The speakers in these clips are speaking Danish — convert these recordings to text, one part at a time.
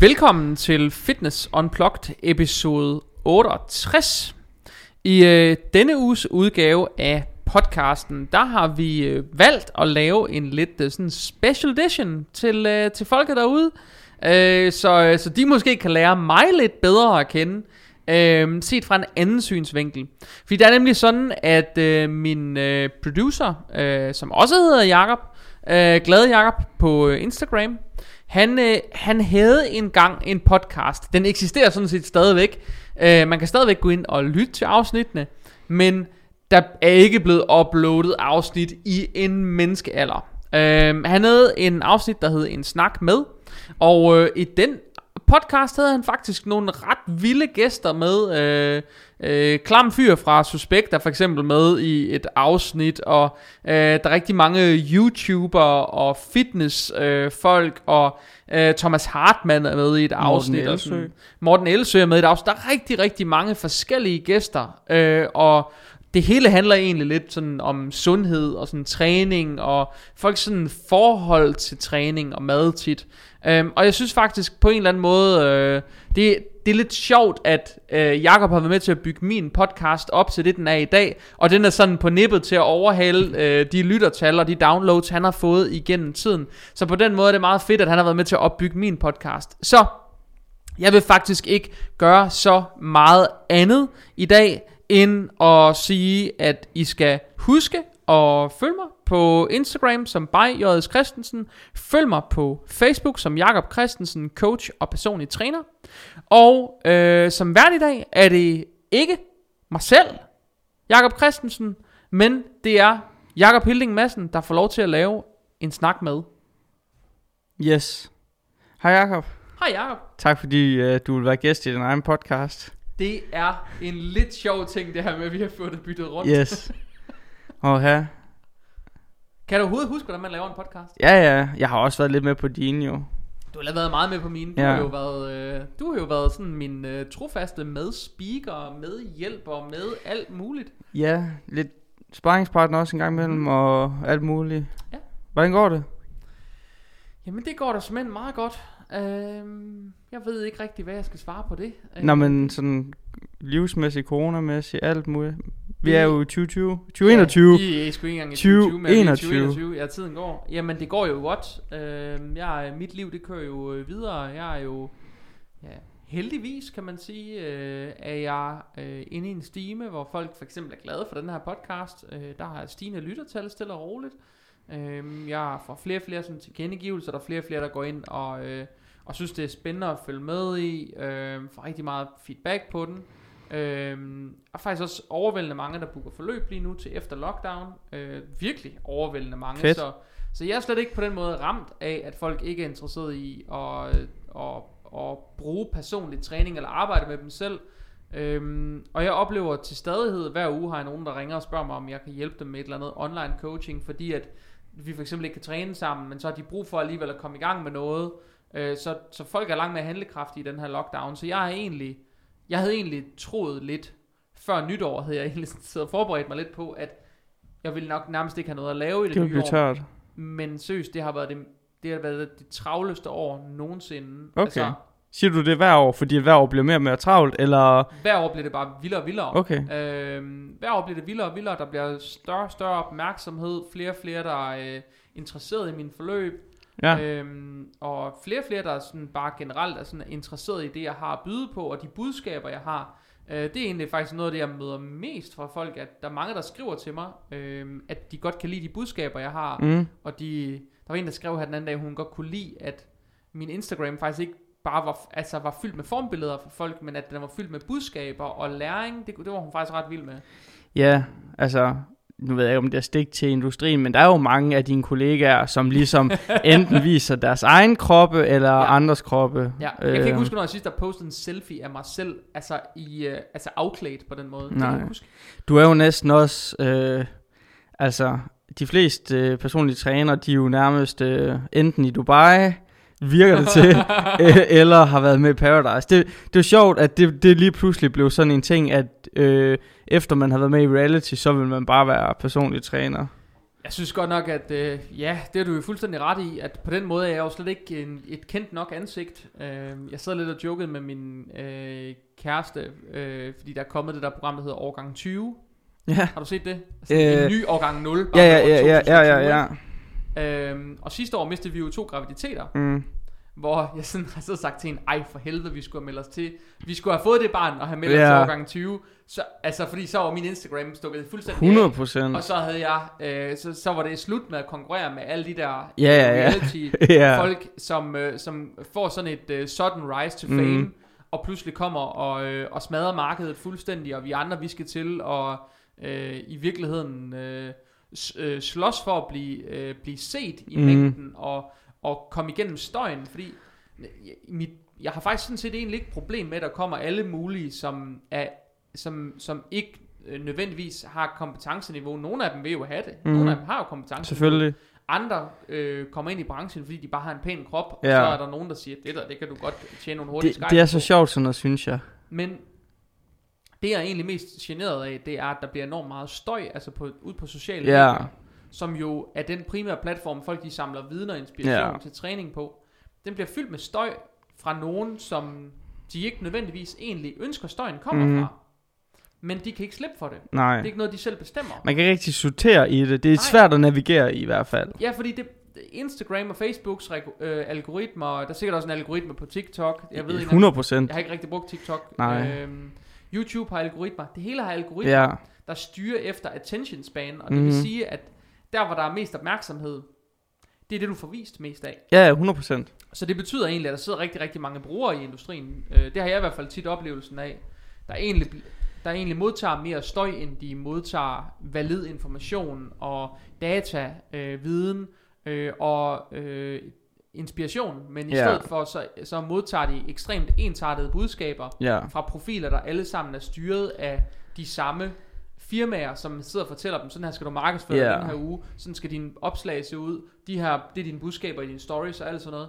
Velkommen til Fitness Unplugged episode 68. I øh, denne uges udgave af podcasten, der har vi øh, valgt at lave en lidt øh, sådan special edition til, øh, til folket derude. Øh, så, øh, så de måske kan lære mig lidt bedre at kende. Øh, set fra en anden synsvinkel. Fordi det er nemlig sådan, at øh, min øh, producer, øh, som også hedder Jakob, øh, Glade Jakob på øh, Instagram, han, øh, han havde engang en podcast. Den eksisterer sådan set stadigvæk. Øh, man kan stadigvæk gå ind og lytte til afsnittene, men der er ikke blevet uploadet afsnit i en menneskealder. Øh, han havde en afsnit, der hed En Snak Med, og øh, i den podcast havde han faktisk nogle ret vilde gæster med. Øh, øh, Klam Fyr fra Suspekt er for eksempel med i et afsnit, og øh, der er rigtig mange YouTuber og fitness øh, folk, og øh, Thomas Hartmann er med i et afsnit. og Elsøe. sådan- Morten Elsø er med i et afsnit. Der er rigtig, rigtig mange forskellige gæster, øh, og det hele handler egentlig lidt sådan om sundhed og sådan træning og folks sådan forhold til træning og mad tit. Øhm, og jeg synes faktisk på en eller anden måde, øh, det, det er lidt sjovt, at øh, Jakob har været med til at bygge min podcast op til det, den er i dag. Og den er sådan på nippet til at overhale øh, de lyttertal og de downloads, han har fået igennem tiden. Så på den måde er det meget fedt, at han har været med til at opbygge min podcast. Så jeg vil faktisk ikke gøre så meget andet i dag, end at sige, at I skal huske at følge mig på Instagram som by J.S. Christensen. Følg mig på Facebook som Jakob Christensen, coach og personlig træner. Og øh, som vært i dag er det ikke mig selv, Jakob Christensen, men det er Jakob Hilding Madsen, der får lov til at lave en snak med. Yes. Hej Jakob. Hej Jakob. Tak fordi uh, du vil være gæst i din egen podcast. Det er en lidt sjov ting, det her med, at vi har fået det byttet rundt. Yes. Og her. Kan du overhovedet huske, hvordan man laver en podcast? Ja, ja. Jeg har også været lidt med på din jo. Du har været meget med på mine. Du, Ja. har, jo været, øh, du har jo været sådan min øh, trofaste medspeaker, medhjælper, med alt muligt. Ja, lidt sparringspartner også en gang imellem og alt muligt. Ja. Hvordan går det? Jamen det går da simpelthen meget godt. Øhm, jeg ved ikke rigtig, hvad jeg skal svare på det. Øh, Nå, men sådan livsmæssigt, coronamæssigt, alt muligt. Vi er jo i 2020. 2021. Ja, I er sgu ikke engang i 20, 2020, men vi er i 21. 2021. Ja, tiden går. Jamen, det går jo godt. Øhm, jeg, mit liv, det kører jo øh, videre. Jeg er jo, ja, heldigvis kan man sige, øh, er jeg øh, inde i en stime, hvor folk for eksempel er glade for den her podcast. Øh, der har stigende lyttertal stille og roligt. Øhm, jeg får flere og flere sådan, tilkendegivelser, der er flere og flere, der går ind og, øh, og synes, det er spændende at følge med i. Øh, får rigtig meget feedback på den. Øhm, og faktisk også overvældende mange, der booker forløb lige nu til efter lockdown. Øh, virkelig overvældende mange. Fedt. Så, så jeg er slet ikke på den måde ramt af, at folk ikke er interesseret i at, at, at bruge personlig træning eller arbejde med dem selv. Øhm, og jeg oplever til stadighed, hver uge har jeg nogen, der ringer og spørger mig, om jeg kan hjælpe dem med et eller andet online coaching, fordi at vi for eksempel ikke kan træne sammen, men så har de brug for alligevel at komme i gang med noget. Øh, så, så folk er langt mere handlekraftige i den her lockdown. Så jeg er egentlig, jeg havde egentlig troet lidt, før nytår havde jeg egentlig siddet og forberedt mig lidt på, at jeg ville nok nærmest ikke have noget at lave i det, Det nye år. tørt. Men seriøst, det har været det, det har været det travleste år nogensinde. Okay. Siger du det hver år, fordi hver år bliver mere og mere travlt, eller... hver år bliver det bare vildere og vildere. Okay. Øhm, hver år bliver det vildere og vildere. Der bliver større og større opmærksomhed. Flere og flere, der er øh, interesseret i min forløb. Ja. Øhm, og flere og flere, der er sådan bare generelt er sådan interesseret i det, jeg har at byde på, og de budskaber, jeg har. Øh, det er egentlig faktisk noget af det, jeg møder mest fra folk, at der er mange, der skriver til mig, øh, at de godt kan lide de budskaber, jeg har. Mm. Og de, der var en, der skrev her den anden dag, hun godt kunne lide, at min Instagram faktisk ikke bare var, altså var fyldt med formbilleder for folk, men at den var fyldt med budskaber og læring. Det, det var hun faktisk ret vild med. Ja, altså, nu ved jeg ikke, om det er stik til industrien, men der er jo mange af dine kollegaer, som ligesom enten viser deres egen kroppe, eller Ja. andres kroppe. Ja, jeg kan ikke Øh, huske, når jeg sidst har postet en selfie af mig selv, altså, i, uh, altså afklædt på den måde. Det kan Nej. ikke huske. Du er jo næsten også, øh, altså, de fleste øh, personlige trænere, de er jo nærmest øh, enten i Dubai, virker det til, eller har været med i Paradise. Det, det er jo sjovt, at det, det lige pludselig blev sådan en ting, at øh, efter man har været med i reality, så vil man bare være personlig træner. Jeg synes godt nok, at øh, ja, det er du jo fuldstændig ret i, at på den måde er jeg jo slet ikke en, et kendt nok ansigt. Øh, jeg sad lidt og jokede med min øh, kæreste, øh, fordi der er kommet det der program, der hedder Årgang 20. Ja. Har du set det? Altså, Øh, en ny årgang 0. Ja, bare ja, ja, ja, ja, ja, 2020, ja. Øhm, og sidste år mistede vi jo to graviditeter, Mm. hvor jeg sådan har siddet og sagt til en, ej for helvede, vi skulle have meldt os til. Vi skulle have fået det barn og have meldt os Ja. til årgang 20. Så, altså, fordi så var min Instagram stukket fuldstændig af. 100 procent. Og så havde jeg, øh, så, så var det slut med at konkurrere med alle de der ja. reality Ja. folk, som, øh, som får sådan et øh, sudden rise to Mhm. fame, mm. og pludselig kommer og, øh, og smadrer markedet fuldstændig, og vi andre, vi skal til og øh, i virkeligheden øh, øh, slås for at blive, øh, blive set i Mhm. mm. mængden, og, og komme igennem støjen, fordi mit, jeg har faktisk sådan set egentlig ikke problem med, at der kommer alle mulige, som, er, som, som ikke øh, nødvendigvis har kompetenceniveau. Nogle af dem vil jo have det. Mm. Mhm. Nogle af dem har jo kompetence. Selvfølgelig. Andre øh, kommer ind i branchen, fordi de bare har en pæn krop, og Ja. så er der nogen, der siger, det der, det kan du godt tjene nogle hurtige Det, det er så sjovt sådan noget, synes jeg. Men det jeg er egentlig mest generet af, det er, at der bliver enormt meget støj, altså på, ud på sociale Ja. medier, som jo er den primære platform, folk de samler viden og inspiration Ja. til træning på. Den bliver fyldt med støj fra nogen, som de ikke nødvendigvis egentlig ønsker støjen kommer Mhm. fra. Men de kan ikke slippe for det. Nej. Det er ikke noget, de selv bestemmer. Man kan ikke rigtig sortere i det. Det er Nej. svært at navigere i i hvert fald. Ja, fordi det, Instagram og Facebooks øh, algoritmer, der er sikkert også en algoritme på TikTok. Jeg ved ikke, 100 procent. jeg har ikke rigtig brugt TikTok. Nej. Øhm, YouTube har algoritmer. Det hele har algoritmer, Ja. der styrer efter attention span. Og det vil Mhm. sige, at der, hvor der er mest opmærksomhed, det er det, du får vist mest af. Ja, ja, 100 procent. Så det betyder egentlig, at der sidder rigtig, rigtig mange brugere i industrien. Øh, det har jeg i hvert fald tit oplevelsen af. Der egentlig, bl- der egentlig modtager mere støj, end de modtager valid information og data, øh, viden øh, og øh, inspiration. Men i Ja. stedet for, så, så modtager de ekstremt ensartede budskaber Ja. fra profiler, der alle sammen er styret af de samme firmaer, som sidder og fortæller dem, sådan her skal du markedsføre yeah. den her uge, sådan skal dine opslag se ud, de her, det er dine budskaber i dine stories og alt sådan noget.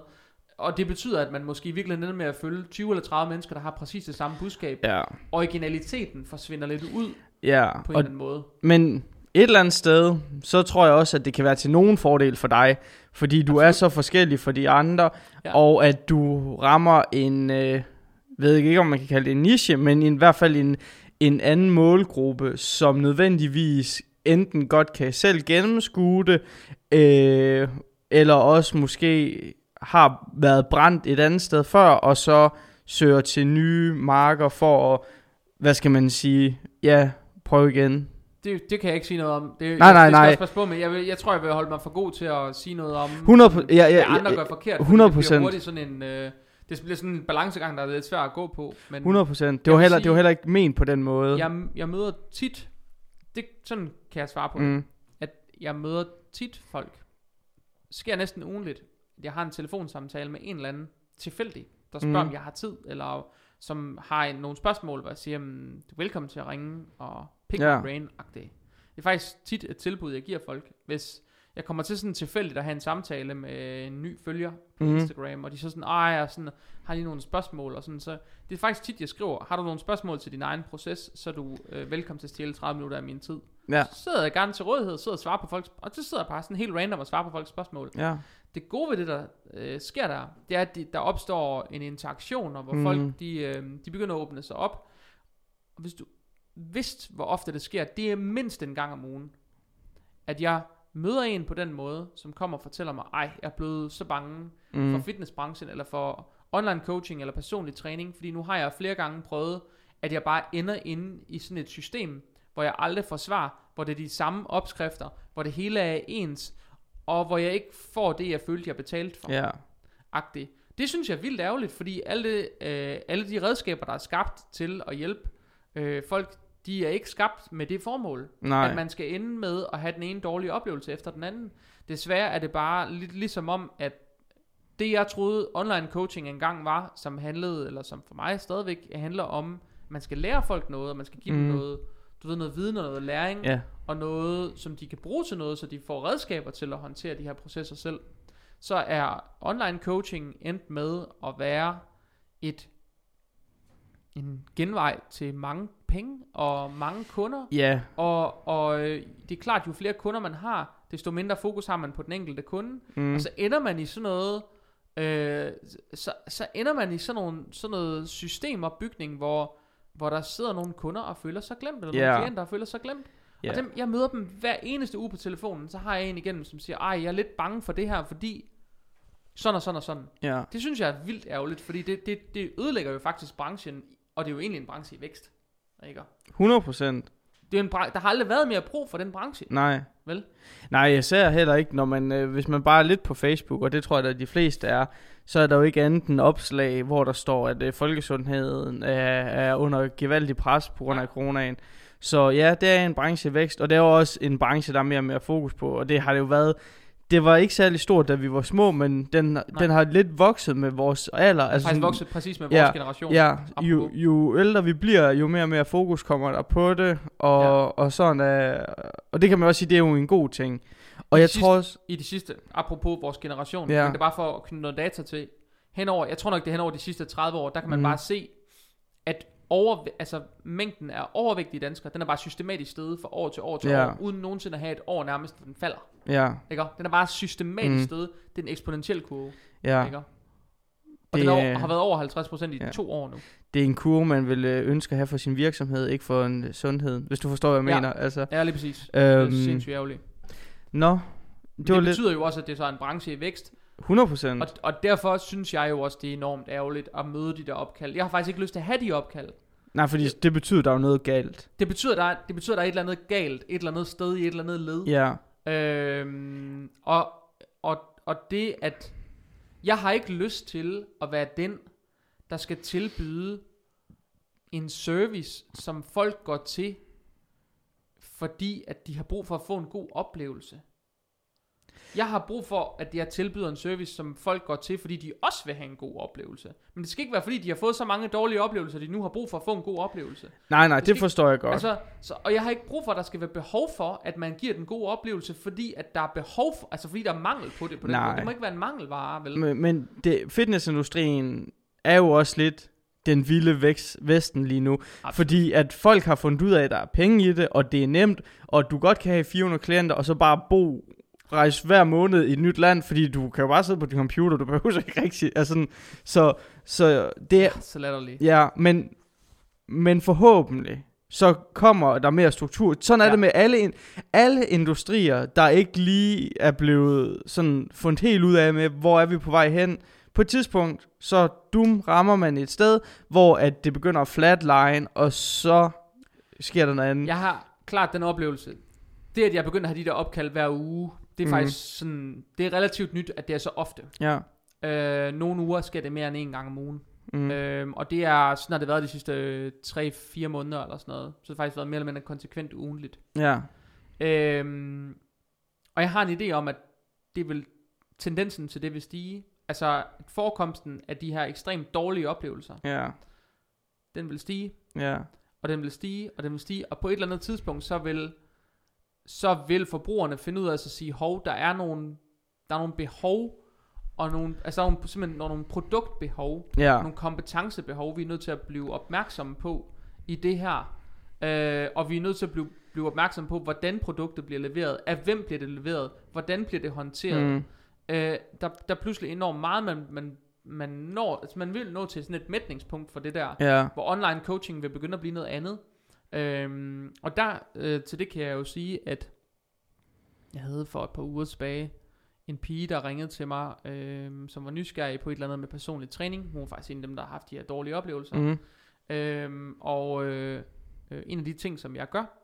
Og det betyder, at man måske virkelig ender med at følge 20 eller 30 mennesker, der har præcis det samme budskab. Ja. Originaliteten forsvinder lidt ud Ja. på en Og, eller anden måde. men et eller andet sted, så tror jeg også, at det kan være til nogen fordel for dig. Fordi du er så forskellig fra de andre. Ja. Ja. Og at du rammer en, øh, ved ikke om man kan kalde det en niche, men i hvert fald en, en anden målgruppe, som nødvendigvis enten godt kan selv gennemskue det, øh, eller også måske har været brændt et andet sted før, og så søger til nye marker for at, hvad skal man sige, ja, prøve igen. Det, det kan jeg ikke sige noget om. Det, Nej, jeg, nej, det skal nej. passe på med. Jeg, vil, jeg tror, jeg vil holde mig for god til at sige noget om, 100 pro- ja, ja, hvad andre ja, gør forkert. 100 fordi Det bliver hurtigt sådan en... Øh, det bliver sådan en balancegang, der er lidt svær at gå på. Men 100 procent. Det, var heller, sige- det var heller ikke ment på den måde. jeg, jeg møder tit... Det, sådan kan jeg svare på det. mm. at jeg møder tit folk, sker næsten ugenligt, at jeg har en telefonsamtale med en eller anden tilfældig, der spørger, mm. om jeg har tid, eller som har en, nogle spørgsmål, hvor jeg siger, "Mm, du er velkommen til at ringe og pick Ja. ja. my brain -agtigt. Det er faktisk tit et tilbud, jeg giver folk, hvis jeg kommer til sådan tilfældigt at have en samtale med en ny følger på mm. Instagram, og de så sådan, ej, jeg sådan, har lige nogle spørgsmål, og sådan, så det er faktisk tit, jeg skriver, har du nogle spørgsmål til din egen proces, så er du øh, velkommen til at stjæle 30 minutter af min tid. Ja. Så sidder jeg gerne til rådighed, sidder og svarer på folks, og så sidder jeg bare sådan helt random og svarer på folks spørgsmål. Ja. Det gode ved det, der øh, sker der, det er, at de, der opstår en interaktion, og hvor mm. folk, de, øh, de begynder at åbne sig op. Og hvis du vidste, hvor ofte det sker, det er mindst en gang om ugen, at jeg møder en på den måde, som kommer og fortæller mig, ej, jeg er blevet så bange mm. for fitnessbranchen, eller for online coaching, eller personlig træning, fordi nu har jeg flere gange prøvet, at jeg bare ender inde i sådan et system, hvor jeg aldrig får svar, hvor det er de samme opskrifter, hvor det hele er ens, og hvor jeg ikke får det, jeg følte, jeg betalte for. Ja. agtigt. Det synes jeg er vildt ærgerligt, fordi alle, øh, alle de redskaber, der er skabt til at hjælpe øh, folk, de er ikke skabt med det formål, Nej. at man skal ende med at have den ene dårlige oplevelse efter den anden. Desværre er det bare lidt ligesom om, at det jeg troede online coaching engang var, som handlede, eller som for mig stadigvæk handler om, at man skal lære folk noget, og man skal give mm. dem Mm. noget, du ved, noget viden og noget læring, Ja. og noget, som de kan bruge til noget, så de får redskaber til at håndtere de her processer selv, så er online coaching endt med at være et en genvej til mange penge og mange kunder. Ja. Og, og øh, det er klart, jo flere kunder man har, desto mindre fokus har man på den enkelte kunde, Mm. og så ender man i sådan noget, øh, så, så ender man i sådan, nogle, sådan noget systemopbygning, hvor, hvor der sidder nogle kunder og føler sig glemt, eller Ja. nogle klienter og føler sig glemt. Ja. Og dem, jeg møder dem hver eneste uge på telefonen, så har jeg en igennem, som siger, ej, jeg er lidt bange for det her, fordi sådan og sådan og sådan. Ja. Det synes jeg er vildt ærgerligt, fordi det, det, det ødelægger jo faktisk branchen, og det er jo egentlig en branche i vækst. Ikke? 100 procent. Det er en bran- der har aldrig været mere brug for den branche, Nej. vel? Nej, jeg ser heller ikke, når man, øh, hvis man bare er lidt på Facebook, og det tror jeg, at de fleste er, så er der jo ikke andet end opslag, hvor der står, at øh, folkesundheden er, er under gevaldig pres på grund af coronaen. Så ja, det er en branche i vækst, og det er jo også en branche, der er mere og mere fokus på, og det har det jo været. Det var ikke særlig stort, da vi var små, men den, den har lidt vokset med vores alder. Altså faktisk sådan- vokset præcis med vores Ja, generation. Ja, apropos. jo, jo ældre vi bliver, jo mere og mere fokus kommer der på det, og, Ja. og sådan er, og det kan man også sige, det er jo en god ting. Og I jeg sidste- tror også, I de sidste, apropos vores generation, Ja. men det er bare for at knytte noget data til, henover, jeg tror nok det er henover de sidste 30 år, der kan man Mhm. bare se, at over, altså, mængden af overvægtige danskere, den er bare systematisk steget fra år til år til Ja. år, uden nogensinde at have et år nærmest, den falder. ja, Ikke? Den er bare systematisk Mhm. steget. Det er en eksponentiel kurve. ja, Ikke? Og Det den er, er- har været over 50% i Ja. to år nu. det er en kurve, man vil øh, ønske at have for sin virksomhed, ikke for en øh, sundhed, hvis du forstår, hvad jeg Ja. mener. Altså, Ja, lige præcis. Det er øhm, sindssygt ærgerligt. nå, Men det det, det lidt betyder jo også, at det er så en branche i vækst. 100 procent. Og, og derfor synes jeg jo også, det er enormt ærgerligt at møde de der opkald. Jeg har faktisk ikke lyst til at have de opkald. Nej, fordi det betyder, der er jo noget galt. Det betyder, der er, det betyder, der er et eller andet galt, et eller andet sted i et eller andet led. Ja, Øhm, og, og, og det, at jeg har ikke lyst til at være den, der skal tilbyde en service, som folk går til, fordi at de har brug for at få en god oplevelse. Jeg har brug for, at jeg tilbyder en service, som folk går til, fordi de også vil have en god oplevelse. Men det skal ikke være, fordi de har fået så mange dårlige oplevelser, at de nu har brug for at få en god oplevelse. nej, nej, Det det forstår jeg godt. Altså, så, og jeg har ikke brug for, at der skal være behov for, at man giver den gode oplevelse, fordi at der er behov for, altså fordi der er mangel på det. På den Nej. måde. Det må ikke være en mangelvare, vel? Men, men det, fitnessindustrien er jo også lidt den vilde vækst, vesten lige nu. Absolut. Fordi at folk har fundet ud af, at der er penge i det, og det er nemt, og du godt kan have 400 klienter, og så bare bo, rejse hver måned i et nyt land, fordi du kan jo bare sidde på din computer, du behøver ikke rigtig, altså sådan, så, så det er, Så latterligt. ja, men, men forhåbentlig, så kommer der mere struktur. Sådan er Ja. det med alle, alle industrier, der ikke lige er blevet sådan fundet helt ud af med, hvor er vi på vej hen. På et tidspunkt, så dum rammer man et sted, hvor at det begynder at flatline, og så sker der noget andet. Jeg har klart den oplevelse. Det, at jeg begynder at have de der opkald hver uge, det er Mhm. mm. faktisk sådan, det er relativt nyt, at det er så ofte. Ja. Øh, nogle uger skal det mere end en gang om ugen. Mm. Mm. Øhm, og det er, sådan har det været de sidste 3-4 måneder eller sådan noget. Så det har faktisk været mere eller mindre konsekvent ugenligt. Ja. Øhm, og jeg har en idé om, at det vil, tendensen til det vil stige. Altså forekomsten af de her ekstremt dårlige oplevelser, Ja. den vil stige, Ja. og den vil stige, og den vil stige. Og på et eller andet tidspunkt, så vil, så vil forbrugerne finde ud af at sige, hov, der er nogle, der er nogle behov, og nogle, altså der er nogle, simpelthen nogle produktbehov, Ja. nogle kompetencebehov, vi er nødt til at blive opmærksomme på i det her. Øh, og vi er nødt til at blive, blive opmærksomme på, hvordan produktet bliver leveret, af hvem bliver det leveret, hvordan bliver det håndteret. Mm. Øh, der, der er pludselig enormt meget, man, man, man, når, altså man vil nå til sådan et mætningspunkt for det der, Ja. hvor online coaching vil begynde at blive noget andet. Øhm, og der, øh, til det kan jeg jo sige, at jeg havde for et par uger tilbage en pige, der ringede til mig, øhm, som var nysgerrig på et eller andet med personlig træning. Hun var faktisk en af dem, der har haft de her dårlige oplevelser. Mm. Øhm, og øh, øh, en af de ting, som jeg gør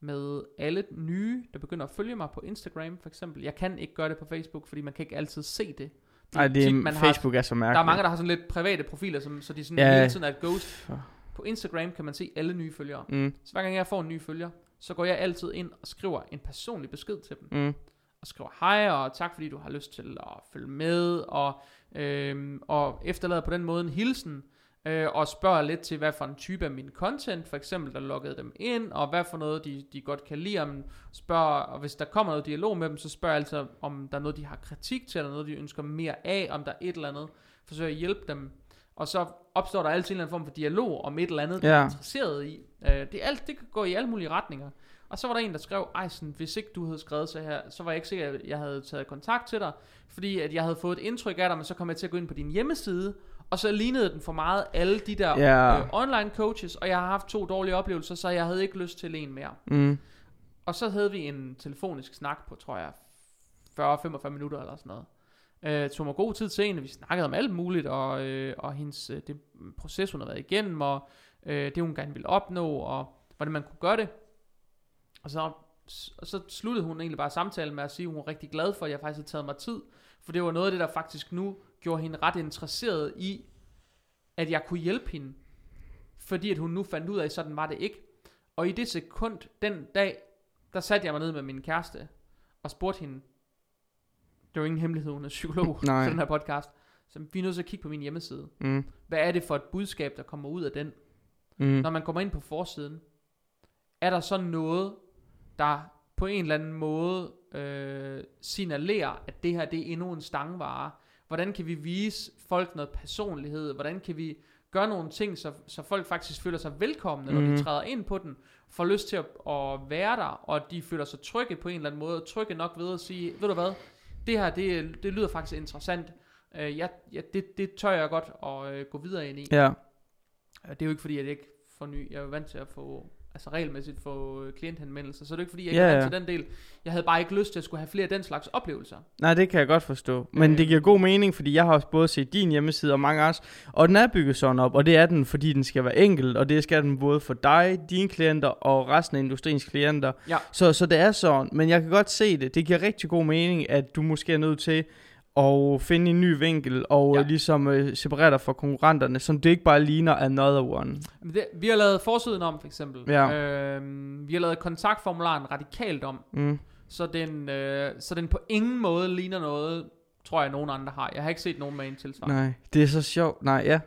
med alle nye, der begynder at følge mig på Instagram for eksempel. Jeg kan ikke gøre det på Facebook, fordi man kan ikke altid se det. Ej, det tit, man har- Facebook er så mærkeligt. Der er mange, der har sådan lidt private profiler, som, så de sådan Ja. hele tiden er et ghost. På Instagram kan man se alle nye følgere. Mm. Så hver gang jeg får en ny følger, så går jeg altid ind og skriver en personlig besked til dem. Mm. Og skriver hej, og tak fordi du har lyst til at følge med, og, øhm, og efterlader på den måde en hilsen, øh, og spørger lidt til, hvad for en type af min content, for eksempel, der loggede dem ind, og hvad for noget, de, de godt kan lide om, spørger, og hvis der kommer noget dialog med dem, så spørger jeg altid, om der er noget, de har kritik til, eller noget, de ønsker mere af, om der er et eller andet, forsøger at hjælpe dem, og så opstår der altid en eller anden form for dialog om et eller andet, de er Ja. interesseret i. Øh, det, er alt, det kan gå i alle mulige retninger. Og så var der en, der skrev, ej, sådan, hvis ikke du havde skrevet så her, så var jeg ikke sikker, at jeg havde taget kontakt til dig, fordi at jeg havde fået et indtryk af dig, men så kom jeg til at gå ind på din hjemmeside, og så lignede den for meget alle de der Ja. øh, online coaches, og jeg har haft to dårlige oplevelser, så jeg havde ikke lyst til en mere. Mm. Og så havde vi en telefonisk snak på, tror jeg, 40-45 minutter eller sådan noget. Øh, tog mig god tid til hende, vi snakkede om alt muligt, og, øh, og hendes øh, det proces, hun har været igennem, og øh, det, hun gerne ville opnå, og hvordan man kunne gøre det. Og så, og så sluttede hun egentlig bare samtalen med at sige, at hun var rigtig glad for, at jeg faktisk havde taget mig tid, for det var noget af det, der faktisk nu gjorde hende ret interesseret i, at jeg kunne hjælpe hende, fordi at hun nu fandt ud af, at sådan var det ikke. Og i det sekund, den dag, der satte jeg mig ned med min kæreste, og spurgte hende, det var ingen hemmelighed, hun er psykolog Nej. til den her podcast, så vi er nødt til at kigge på min hjemmeside. Mm. Hvad er det for et budskab, der kommer ud af den? Mm. Når man kommer ind på forsiden, er der så noget, der på en eller anden måde øh, signalerer, at det her det er endnu en stangvare? Hvordan kan vi vise folk noget personlighed? Hvordan kan vi gøre nogle ting, så, så folk faktisk føler sig velkomne, når Mhm. de træder ind på den, får lyst til at, at være der, og de føler sig trygge på en eller anden måde, trygge nok ved at sige, ved du hvad, det her, det, det lyder faktisk interessant, øh, jeg, jeg, det, det tør jeg godt at øh, gå videre ind i. Ja. Det er jo ikke fordi, at jeg ikke får ny, jeg er jo vant til at få, altså regelmæssigt få øh, klienthenvendelser, så det er ikke fordi, jeg ikke Ja, er ja. til den del. Jeg havde bare ikke lyst til at skulle have flere af den slags oplevelser. Nej, det kan jeg godt forstå. Men Øh. det giver god mening, fordi jeg har også både set din hjemmeside og mange andres, og den er bygget sådan op, og det er den, fordi den skal være enkel, og det skal den både for dig, dine klienter og resten af industriens klienter. Ja. Så, så det er sådan, men jeg kan godt se det. Det giver rigtig god mening, at du måske er nødt til at finde en ny vinkel, og Ja. ligesom øh, separere dig fra konkurrenterne, så det ikke bare ligner another one. Det, vi har lavet forsiden om, for eksempel. Ja. Øhm, vi har lavet kontaktformularen radikalt om, Mm. så den, øh, så den på ingen måde ligner noget, tror jeg, nogen andre har. Jeg har ikke set nogen med en tilsvarende. Nej, det er så sjovt. Nej, ja.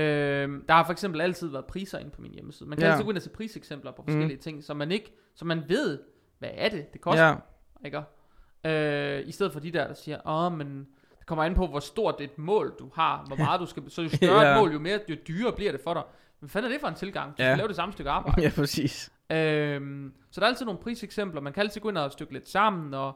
Øhm, der har for eksempel altid været priser inde på min hjemmeside. Man kan Ja. altid gå ind og se priseksempler på forskellige Mm. ting, så man ikke, så man ved, hvad er det, det koster. Ja, Ikke? Øh, I stedet for de der, der siger, åh, men det kommer an på, hvor stort et mål du har, hvor meget du skal, så jo større Ja. et mål, jo mere, jo dyrere bliver det for dig. Hvad fanden er det for en tilgang? Du Ja. skal lave det samme stykke arbejde. ja præcis. øhm, så der er altid nogle priseksempler, man kan altid gå ind og stykke lidt sammen, og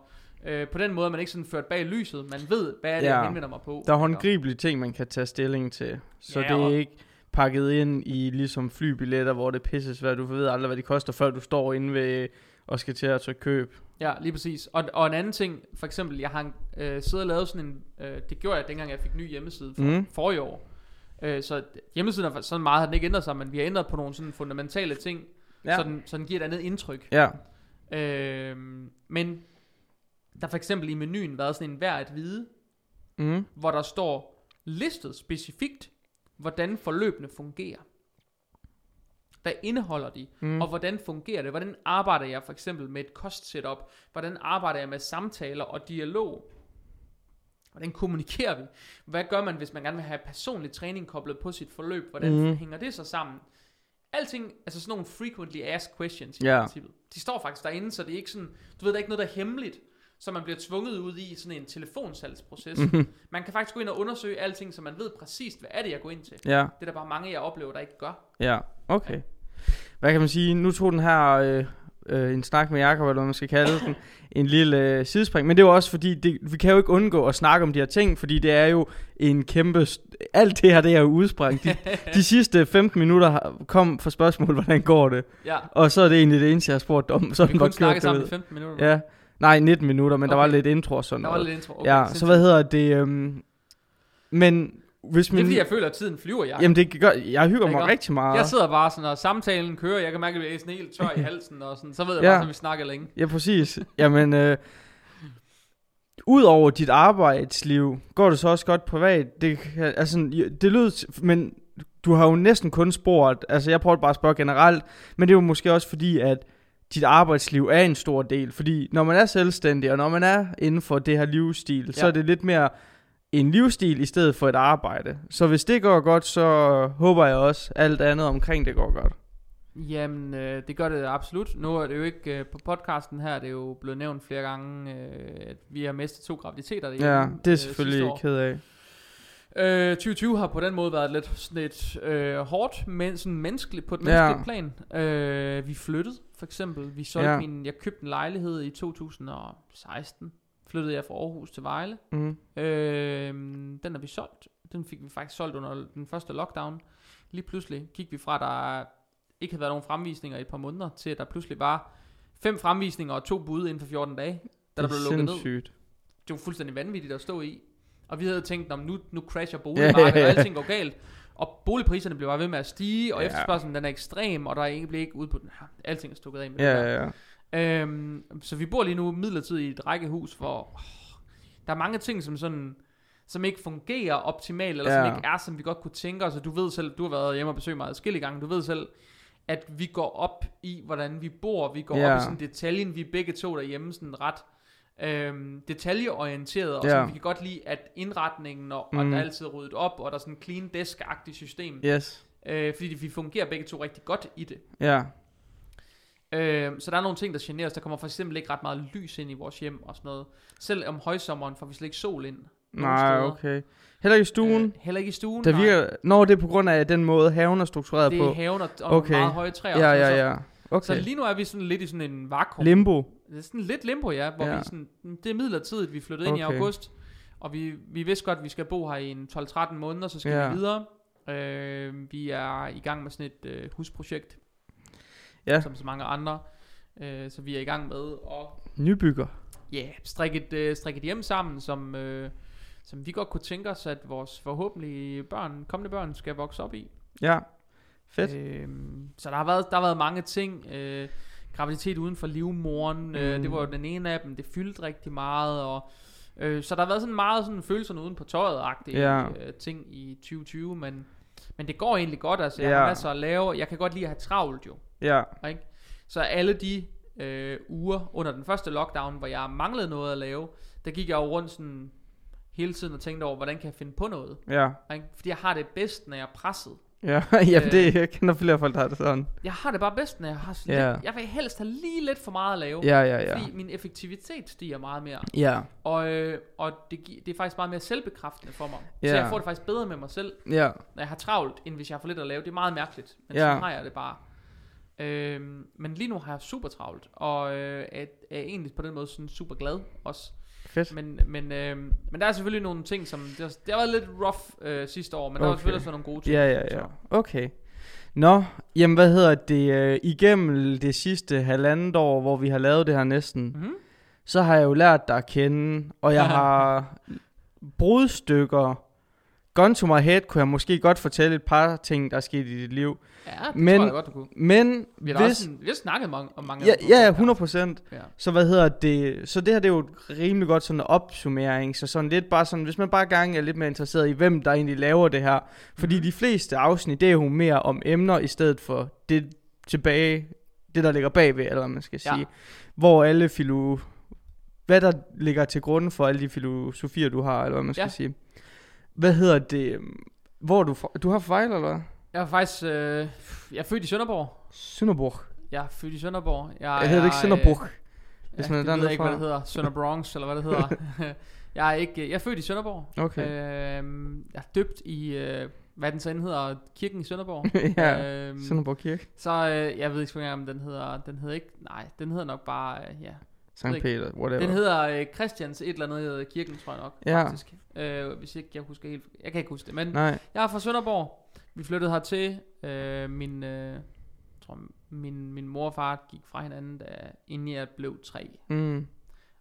øh, på den måde er man ikke sådan ført bag lyset, man ved, hvad er det, Ja. jeg henvender mig på. Der er håndgribelige ting, man kan tage stilling til. Så Ja, det er ikke pakket ind i ligesom flybilletter, hvor det pisses svært. Du ved aldrig, hvad det koster, før du står inde ved og skal til at trykke køb. Ja, lige præcis. Og, og en anden ting, for eksempel, jeg har øh, siddet og lavet sådan en, øh, det gjorde jeg dengang jeg fik ny hjemmeside for Mm. forrige år. Øh, så hjemmesiden er sådan meget, har den ikke ændret sig, men vi har ændret på nogle sådan fundamentale ting, ja. så, den, så den giver et andet indtryk. Ja. Øh, men der for eksempel i menuen været sådan en hver at vide, Mm. hvor der står listet specifikt, hvordan forløbene fungerer. Hvad indeholder de? Mm. Og hvordan fungerer det? Hvordan arbejder jeg for eksempel med et kostsetup? Hvordan arbejder jeg med samtaler og dialog? Hvordan kommunikerer vi? Hvad gør man, hvis man gerne vil have personlig træning koblet på sit forløb? Hvordan mm. hænger det så sammen? Alting, altså sådan nogle frequently asked questions i Ja. princippet. De står faktisk derinde, så det er ikke sådan, du ved, der er ikke noget, der er hemmeligt, så man bliver tvunget ud i sådan en telefonsalgsproces. Mhm. Man kan faktisk gå ind og undersøge alting, så man ved præcist, hvad er det, jeg går ind til. Ja, Det er der bare mange, jeg oplever, der ikke gør. ja, okay. Hvad kan man sige? Nu tog den her øh, øh, en snak med Jakob, eller hvad man skal kalde den, en lille øh, sidespring. Men det er jo også fordi, det, vi kan jo ikke undgå at snakke om de her ting, fordi det er jo en kæmpe... Alt det her, det er jo udspring. De, de sidste 15 minutter kom for spørgsmål, hvordan går det? Ja, Og så er det egentlig det eneste, jeg har spurgt om. Så vi kunne snakke sammen i 15 minutter. Ja, nej, 19 minutter, men okay. der var lidt intro og sådan Der var noget. lidt intro. Okay, ja, så hvad hedder det? Øhm, men hvis Det er man... fordi, jeg føler, at tiden flyver, Jacob. Jamen, det gør, jeg hygger mig rigtig meget. Jeg sidder bare sådan, og samtalen kører, jeg kan mærke, at jeg er sådan helt tør i halsen, og sådan, så ved jeg Ja. bare, at vi snakker længe. Ja, præcis. Jamen, øh, Udover dit arbejdsliv, går det så også godt privat? Det, altså, det lød, men du har jo næsten kun spurgt, altså jeg prøver bare at spørge generelt, men det er jo måske også fordi, at dit arbejdsliv er en stor del, fordi når man er selvstændig, og når man er inden for det her livsstil, ja. så er det lidt mere en livsstil i stedet for et arbejde. Så hvis det går godt, så håber jeg også, alt andet omkring det går godt. Jamen, øh, det gør det absolut. Nu er det jo ikke øh, på podcasten her, det er jo blevet nævnt flere gange, øh, at vi har mistet to graviditeter derhjemme. Ja, det er øh, selvfølgelig år. ked af. Øh, 2020 har på den måde været lidt sådan et øh, hårdt, men sådan menneskeligt på et Ja. menneskeligt plan. Øh, vi flyttede, for eksempel. Vi solgte Ja. ja. min, jeg købte en lejlighed i 2016. Flyttede jeg fra Aarhus til Vejle. Mm. Øh, den har vi solgt. Den fik vi faktisk solgt under den første lockdown. Lige pludselig gik vi fra, der ikke havde været nogen fremvisninger i et par måneder, til at der pludselig var fem fremvisninger og to bud inden for 14 dage, da der det blev lukket ned. sindssygt. Det var fuldstændig vanvittigt at stå i. Og vi havde tænkt, om nu, nu crasher boligmarkedet, og alting går galt. Og boligpriserne blev bare ved med at stige, og Ja. efterspørgselen den er ekstrem, og der er ikke, bliver ikke ude på den her. Alting er stukket af med Ja, det der. ja, ja. Øhm, så vi bor lige nu midlertidigt i et rækkehus, hvor åh, der er mange ting, som sådan som ikke fungerer optimalt, eller ja. Som ikke er, som vi godt kunne tænke os. Og du ved selv, du har været hjemme og besøgt mig adskillige gange, du ved selv, at vi går op i, hvordan vi bor. Vi går Ja. op i sådan detaljen, vi er begge to derhjemme sådan ret øhm, detaljeorienteret, og Ja. sådan, vi kan godt lide, at indretningen, og, mm. og der er altid ryddet op, og der er sådan en clean desk-agtigt system. Yes. Øh, fordi vi fungerer begge to rigtig godt i det. Ja. Øh, så der er nogle ting, der generer os. Der kommer for eksempel ikke ret meget lys ind i vores hjem og sådan noget. Selv om højsommeren får vi slet ikke sol ind. Nej, steder. okay. Heller ikke i stuen. Øh, heller ikke i stuen. der nej. virker... Nå, det er på grund af den måde, haven er struktureret det på. er haven og, og Okay. okay. meget høje træer. Ja, ja, ja. Okay. så lige nu er vi sådan lidt i sådan en vakuum. Limbo. Det er sådan lidt limbo, ja. Hvor Ja. vi sådan, det er midlertidigt, vi flyttede ind i Okay. august. Og vi, vi vidste godt, at vi skal bo her i en 12-13 måneder, så skal Ja. vi videre. Øh, vi er i gang med sådan et øh, husprojekt, Ja. som så mange andre. Øh, så vi er i gang med at Nybygger. ja, yeah, strikke et, øh, strikke et hjem sammen, som, øh, som vi godt kunne tænke os, at vores forhåbentlig børn, kommende børn skal vokse op i. Ja. Fedt. Øh, så der har, været, der har været mange ting. Øh, graviditet uden for livmoren, mm. øh, Mm. det var jo den ene af dem, det fyldte rigtig meget, og øh, så der har været sådan meget sådan følelserne uden på tøjet-agtige Ja. øh, ting i 2020, men, men det går egentlig godt, altså jeg Ja. har masser at lave, jeg kan godt lide at have travlt jo, Ja. ikke? Så alle de øh, uger under den første lockdown, hvor jeg manglede noget at lave, der gik jeg jo rundt sådan hele tiden og tænkte over, hvordan kan jeg finde på noget, Ja. ikke? Fordi jeg har det bedst, når jeg er presset. Ja, jamen Øh. det, jeg kender flere folk, der har det sådan. Jeg har det bare bedst, når jeg har sådan Ja. lidt, Jeg vil helst have lige lidt for meget at lave. Ja, ja, ja. Fordi min effektivitet stiger meget mere. Ja. Og, øh, og det, det er faktisk meget mere selvbekræftende for mig. Ja. Så jeg får det faktisk bedre med mig selv, Ja. når jeg har travlt, end hvis jeg har for lidt at lave. Det er meget mærkeligt, men Ja. så har jeg det bare. Øhm, men lige nu har jeg super travlt, og øh, er, er egentlig på den måde sådan super glad også. Fedt. Men, men, øh, men der er selvfølgelig nogle ting, som... Det har, det har været lidt rough øh, sidste år, men der har Okay. selvfølgelig også været nogle gode ting. Ja, ja, ja. Så. Okay. Nå, jamen hvad hedder det, øh, igennem det sidste halvandet år, hvor vi har lavet det her næsten, Mm-hmm. så har jeg jo lært dig at kende, og jeg har brudstykker. Gun to my head kunne jeg måske godt fortælle et par ting, der er sket i dit liv. Ja, det Men- tror jeg godt, du kunne. Men Vi har, hvis... også, vi har snakket mange, om mange Ja, ja, 100 procent. Ja. Så hvad hedder det? Så det her det er jo rimelig godt sådan en opsummering. Så sådan lidt bare sådan, hvis man bare gang er lidt mere interesseret i, hvem der egentlig laver det her. Fordi Mhm. de fleste afsnit, det er jo mere om emner, i stedet for det tilbage, det der ligger bagved, eller hvad man skal Ja. sige. Hvor alle filo... Hvad der ligger til grund for alle de filosofier, du har, eller hvad man skal Ja. sige. Hvad hedder det? Hvor er du fra? Du har fejl, eller hvad? Jeg er faktisk... Øh, jeg er født i Sønderborg. Sønderborg. Jeg er født i Sønderborg. Jeg, Jeg hedder det ikke Sønderborg. Øh, hvis ja, man er det ved ikke, hvad det hedder. Sønder Bronx, eller hvad det hedder. jeg er ikke... Jeg er født i Sønderborg. Okay. Øhm, jeg er døbt i... Øh, hvad den så end hedder, kirken i Sønderborg. ja, øhm, Sønderborg Kirke. Så øh, jeg ved ikke engang, om den hedder, den hedder ikke, nej, den hedder nok bare, øh, ja. Sankt. Peter, whatever. Den hedder øh, Christians et eller andet kirken, tror jeg nok, Ja. faktisk. Øh, hvis ikke jeg husker helt, jeg kan ikke huske det, men Nej. jeg er fra Sønderborg. Vi flyttede hertil. Øh, min, øh, tror, min, min mor og far gik fra hinanden, da, inden jeg blev tre. Mm.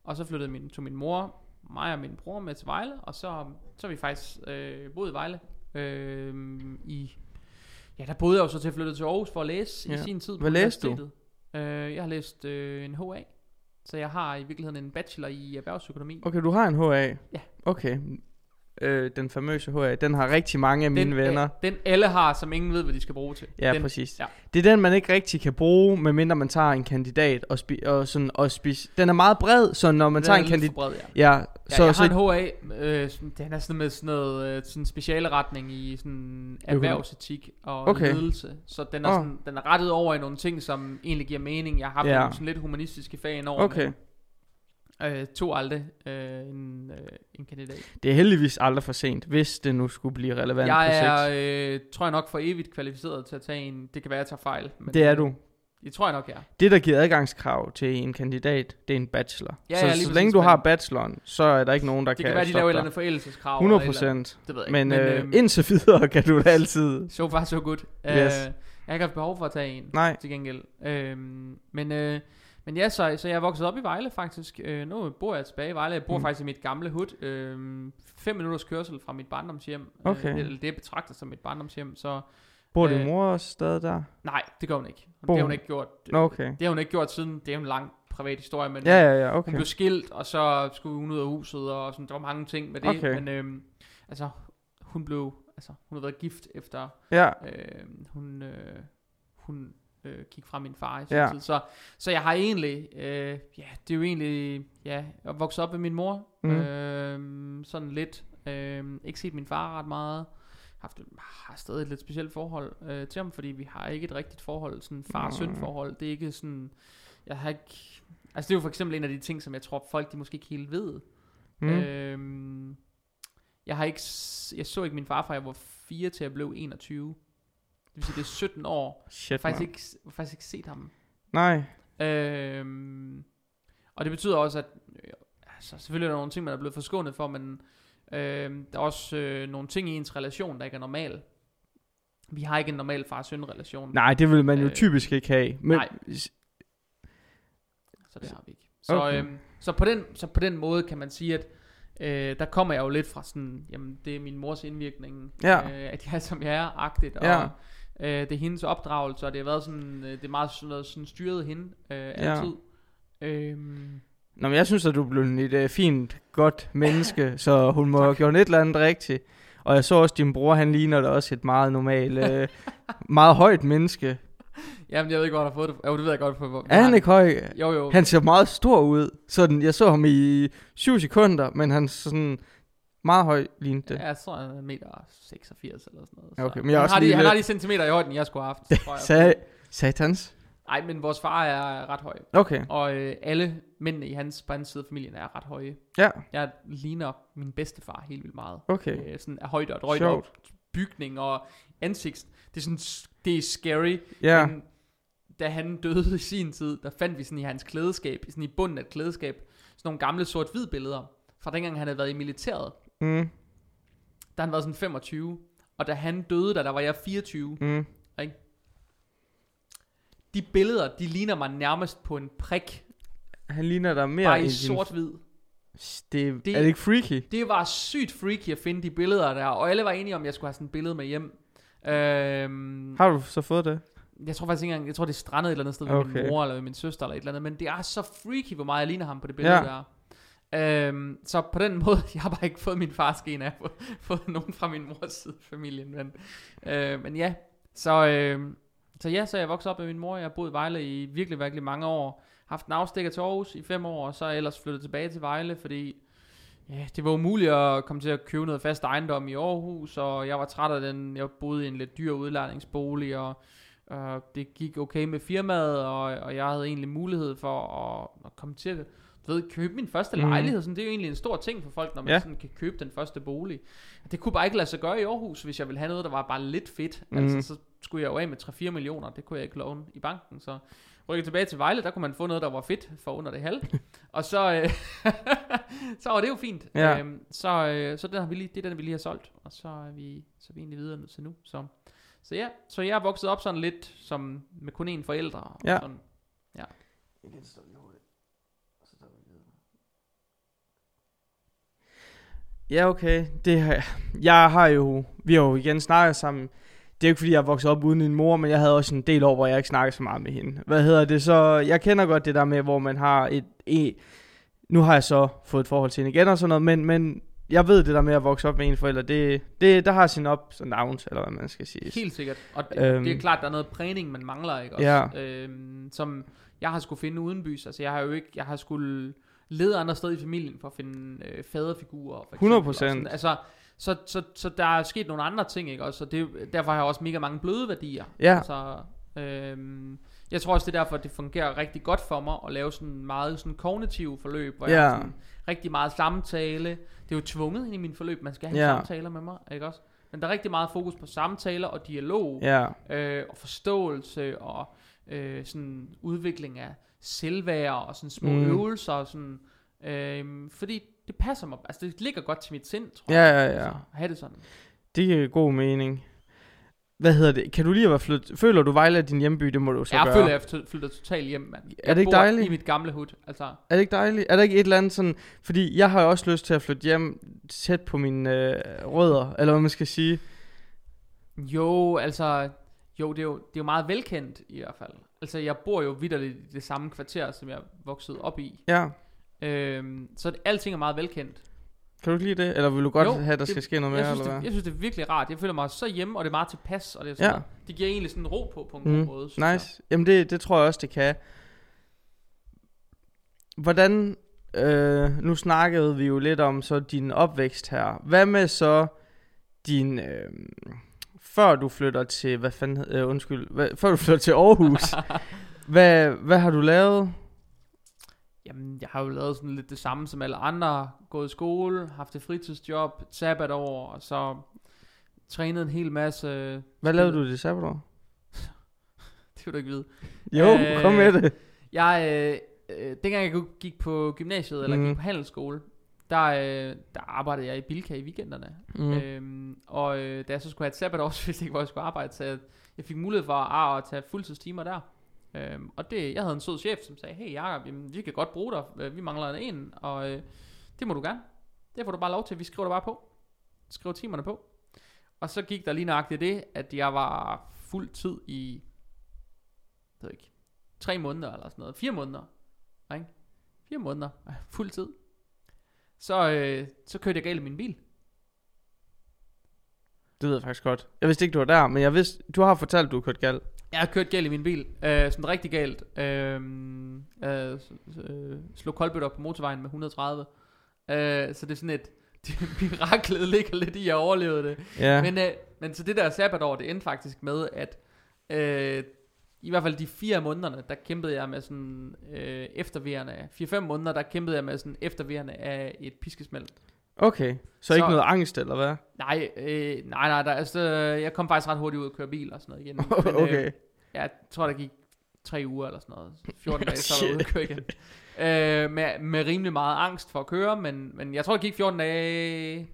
Og så flyttede min, tog min mor, mig og min bror med til Vejle, og så, så vi faktisk øh, boet i Vejle. Øh, i, ja, der boede jeg jo så til at flytte til Aarhus for at læse ja. I sin tid på Hvad læste du? universitetet. Øh, jeg har læst øh, en HA, så jeg har i virkeligheden en bachelor i erhvervsøkonomi. Okay, du har en HA? Ja. Okay. Øh, den famøse HA, den har rigtig mange af mine den, venner. Den alle har, som ingen ved, hvad de skal bruge til. Ja, den, præcis. ja. Det er den, man ikke rigtig kan bruge, medmindre man tager en kandidat og, spi- og sådan og spis. Den er meget bred, så når man den tager er en kandidat... bred, ja. Ja, Ja, så, jeg så, har en HA, øh, den er sådan med sådan noget øh, sådan speciale retning i sådan erhvervsetik og Okay. ledelse. Så den er, Åh. sådan, den er rettet over i nogle ting, som egentlig giver mening. Jeg har haft Ja. sådan lidt humanistiske fag indover. Okay. Øh, tog aldrig øh, en, øh, en kandidat. Det er heldigvis aldrig for sent, hvis det nu skulle blive relevant på Jeg sex. er, øh, tror jeg nok for evigt kvalificeret til at tage en. Det kan være, jeg tager fejl. Men Det er du. Det tror jeg nok, jeg er. Det, der giver adgangskrav til en kandidat, det er en bachelor. Ja, så ja, så længe du har bacheloren, så er der ikke nogen, der Det kan, kan være, de laver et eller andet forældelseskrav. 100 eller et eller andet. procent. Det ved jeg ikke. Men, men øh, øhm, indtil videre kan du da altid... So far, so good. Yes. jeg har ikke haft behov for at tage en, Nej. til gengæld. Øhm, men, øh, men ja, så, så jeg er vokset op i Vejle faktisk. Øh, nu bor jeg tilbage i Vejle. Jeg bor Mm. faktisk i mit gamle hud. Øh, fem minutters kørsel fra mit barndomshjem. Okay. Øh, eller det jeg betragter som mit barndomshjem. Så Bor din Øh, mor også stadig der? nej, det gør hun ikke. Bor det har hun- hun ikke gjort. Okay. Det har hun ikke gjort siden. Det er en lang privat historie, men Ja, ja, ja, hun okay. blev skilt, og så skulle hun ud af huset, og sådan, der var mange ting med det. Okay. Men øhm, altså, hun blev, altså, hun har været gift efter, Ja, øh, hun, øh, hun øh, gik fra min far i sin Ja. tid. Så, så jeg har egentlig, øh, ja, det er jo egentlig, ja, jeg vokset op med min mor, mm. øh, sådan lidt, øh, ikke set min far ret meget, haft, har stadig et lidt specielt forhold øh, til ham, fordi vi har ikke et rigtigt forhold, sådan far-søn forhold, det er ikke sådan, jeg har ikke, altså det er jo for eksempel en af de ting, som jeg tror folk, de måske ikke helt ved, mm. Øhm, jeg har ikke, jeg så ikke min far fra jeg var 4 til jeg blev 21. Det vil sige, det er 17 år. Jeg shit, har faktisk man. ikke, faktisk ikke set ham. Nej, Øhm, og det betyder også, at øh, altså, selvfølgelig er der nogle ting, man er blevet forskånet for, men øhm, der er også øh, nogle ting i ens relation, der ikke er normal. Vi har ikke en normal far-søn relation. nej, det vil man jo Øh, typisk ikke have. Men, nej. Så det har vi ikke. Så, okay. øhm, så, på, den, så på den måde kan man sige, at øh, der kommer jeg jo lidt fra sådan, jamen det er min mors indvirkning, Ja. øh, at jeg er som jeg er, agtigt, og Ja. Øh, det er hendes opdragelse, og det har været sådan, øh, det er meget sådan noget sådan styret hende øh, altid. Øhm, Nå, men jeg synes, at du blev et uh, fint, godt menneske, så hun må have gjort et eller andet rigtigt. Og jeg så også, at din bror, han ligner da også et meget normalt, uh, meget højt menneske. jamen jeg ved ikke, hvor han har fået det. Jo, det ved jeg godt. For, hvor, Er han ikke høj? Jo, jo. Han ser meget stor ud. Sådan, jeg så ham i 7 sekunder, men han så sådan meget høj lignede det. Ja, jeg tror, han er meter 86 eller sådan noget. Så. Okay, men jeg er han, også har de, lille. han har de centimeter i højden, jeg skulle have haft, tror jeg. Sa- satans. Nej, men vores far er ret høj. Okay, Og øh, alle mændene i hans, på hans side af familien er ret høje. ja, Jeg ligner min bedstefar helt vildt meget. okay. Øh, sådan af højde og drøjde Sjovt. og bygning og ansigt. Det er sådan, det er scary. Ja, Men da han døde i sin tid, der fandt vi sådan i hans klædeskab, sådan i bunden af et klædeskab, sådan nogle gamle sort-hvid billeder. Fra dengang han havde været i militæret. Mm, Der har han været sådan 25. Og da han døde, der, der var jeg 24. mm. De billeder, de ligner mig nærmest på en prik. Han ligner der mere Bare i sort-hvid. Det, Det- er det ikke freaky? Det var sygt freaky at finde de billeder der, og alle var enige om, at jeg skulle have sådan et billede med hjem. Øhm, Har du så fået det? jeg tror faktisk ikke engang, jeg tror det er strandet et eller andet sted ved Okay. min mor eller ved min søster eller et eller andet, men det er så freaky, hvor meget jeg ligner ham på det billede Ja. der. Øhm, så på den måde, jeg har bare ikke fået min fars gen, af, få, fået, fået nogen fra min mors side familien, men, øh, men ja, så, øh, så ja, så jeg voksede op med min mor, jeg har boet i Vejle i virkelig, virkelig mange år, haft en afstikker til Aarhus i fem år, og så er ellers flyttet tilbage til Vejle, fordi Ja, det var umuligt at komme til at købe noget fast ejendom i Aarhus, og jeg var træt af den. Jeg boede i en lidt dyr udlejningsbolig, og øh, det gik okay med firmaet, og, og jeg havde egentlig mulighed for at, at komme til at ved, købe min første Mhm. lejlighed. Sådan, det er jo egentlig en stor ting for folk, når man Ja. sådan kan købe den første bolig. Det kunne bare ikke lade sig gøre i Aarhus, hvis jeg ville have noget, der var bare lidt fedt. Mhm. Altså, så skulle jeg jo af med 3-4 millioner, det kunne jeg ikke låne i banken, så rykkede tilbage til Vejle, der kunne man få noget, der var fedt for under det halve. og så, øh, så var det jo fint. Ja. Øhm, så, øh, så den har vi lige, det er den, vi lige har solgt, og så er vi, så er vi egentlig videre til nu. Så, så ja, så jeg er vokset op sådan lidt som med kun én forældre. Og Ja. Sådan. Ja, okay. Det har, jeg har jo, vi har jo igen snakket sammen. Det er jo ikke fordi, jeg er vokset op uden en mor, men jeg havde også en del år, hvor jeg ikke snakkede så meget med hende. Hvad hedder det så? Jeg kender godt det der med, hvor man har et... et nu har jeg så fået et forhold til hende igen og sådan noget, men, men jeg ved det der med at vokse op med en forælder, det, det der har sin op og downs, eller hvad man skal sige. Helt sikkert. Og det, Øhm. øhm, det er klart, der er noget prægning, man mangler, ikke også? Ja. Øhm, som jeg har skulle finde udenbys. Altså, jeg har jo ikke, jeg har skulle lede andre steder i familien for at finde øh, faderfigurer. For eksempel, 100%. og sådan. Altså, så, så, så der er sket nogle andre ting, ikke også? Og det, derfor har jeg også mega mange bløde værdier. Ja. Altså, Øhm, jeg tror også, det er derfor, at det fungerer rigtig godt for mig at lave sådan meget sådan kognitiv forløb, hvor Ja. jeg har sådan rigtig meget samtale. Det er jo tvunget ind i min forløb, man skal have Ja. samtaler med mig, ikke også? Men der er rigtig meget fokus på samtaler og dialog, Ja, øh, og forståelse og øh, sådan udvikling af selvværd og sådan små Mm. øvelser og sådan, øh, fordi det passer mig, altså det ligger godt til mit sind, tror ja, jeg. ja, Altså, ja. at have det sådan. Det giver god mening. Hvad hedder det? Kan du lige være flyttet? Føler du Vejle er din hjemby? Det må du så Jeg gøre. føler, at jeg to- flytter totalt hjem, mand. det Jeg ikke bor dejligt? i mit gamle hud, altså. Er det ikke dejligt? Er der ikke et eller andet sådan... Fordi jeg har jo også lyst til at flytte hjem tæt på mine øh, rødder, eller hvad man skal sige. Jo, altså, jo det, er jo, det er jo meget velkendt i hvert fald. Altså, jeg bor jo vidderligt i det samme kvarter, som jeg voksede op i. Ja. Øhm, så det, alting er meget velkendt. Kan du ikke lide det? Eller vil du godt Jo, have, at der det- skal ske noget Jeg mere, synes, eller det, hvad? jeg synes, det er virkelig rart. Jeg føler mig så hjemme, og det er meget tilpas, og det, er sådan Ja. det giver egentlig sådan ro på, på en Mm, god måde. synes jeg. Nice. Jamen det, det tror jeg også, det kan. Hvordan, øh, nu snakkede vi jo lidt om så din opvækst her. Hvad med så din, øh, før du flytter til, hvad fanden, øh, undskyld, hvad, før du flytter til Aarhus, hvad, hvad har du lavet? Jamen, jeg har jo lavet sådan lidt det samme som alle andre. Gået i skole, haft et fritidsjob, et sabbatår, og så trænet en hel masse. Hvad lavede du det sabbatår? Det vil du ikke vide. Jo, Øh, kom med det. Jeg, øh, øh, dengang jeg gik på gymnasiet, eller mm. gik på handelsskole, der, øh, der arbejdede jeg i Bilka i weekenderne. Mm. Øhm, og øh, da jeg så skulle have et sabbatår, så vidste jeg ikke, hvor jeg skulle arbejde, så jeg, jeg fik mulighed for at, at tage fuldtidstimer der. Øhm, og det, jeg havde en sød chef, som sagde, hey Jacob, jamen, vi kan godt bruge dig, Øh, vi mangler en, og øh, det må du gerne. Det får du bare lov til, vi skriver dig bare på. Skriv timerne på. Og så gik der lige nøjagtigt det, at jeg var fuld tid i, jeg ved ikke, tre måneder eller sådan noget, fire måneder, ikke? Fire måneder, fuld tid. Så, øh, så kørte jeg galt i min bil. Det ved jeg faktisk godt. Jeg vidste ikke, du var der, men jeg vidste, du har fortalt, du har kørt galt. Jeg har kørt galt i min bil, øh, sådan rigtig galt. Øh, øh, øh, slog koldbøtter på motorvejen med 130. Øh, så det er sådan et, miraklet ligger lidt i, at jeg overlevede det. Ja. Men, øh, men så det der sabbatår, det endte faktisk med, at øh, i hvert fald de fire månederne, der kæmpede jeg med sådan øh, efterværende, 4-5 måneder, der kæmpede jeg med sådan efterværende af et piskesmæld. Okay, så, så ikke noget angst, eller hvad? Nej, øh, nej, nej, der, altså, jeg kom faktisk ret hurtigt ud og køre bil og sådan noget igen. Men, okay. Øh, jeg tror, der gik tre uger eller sådan noget. 14 dage, så var jeg ude at køre igen. Øh, med, med rimelig meget angst for at køre, men, men jeg tror, det gik 14 dage...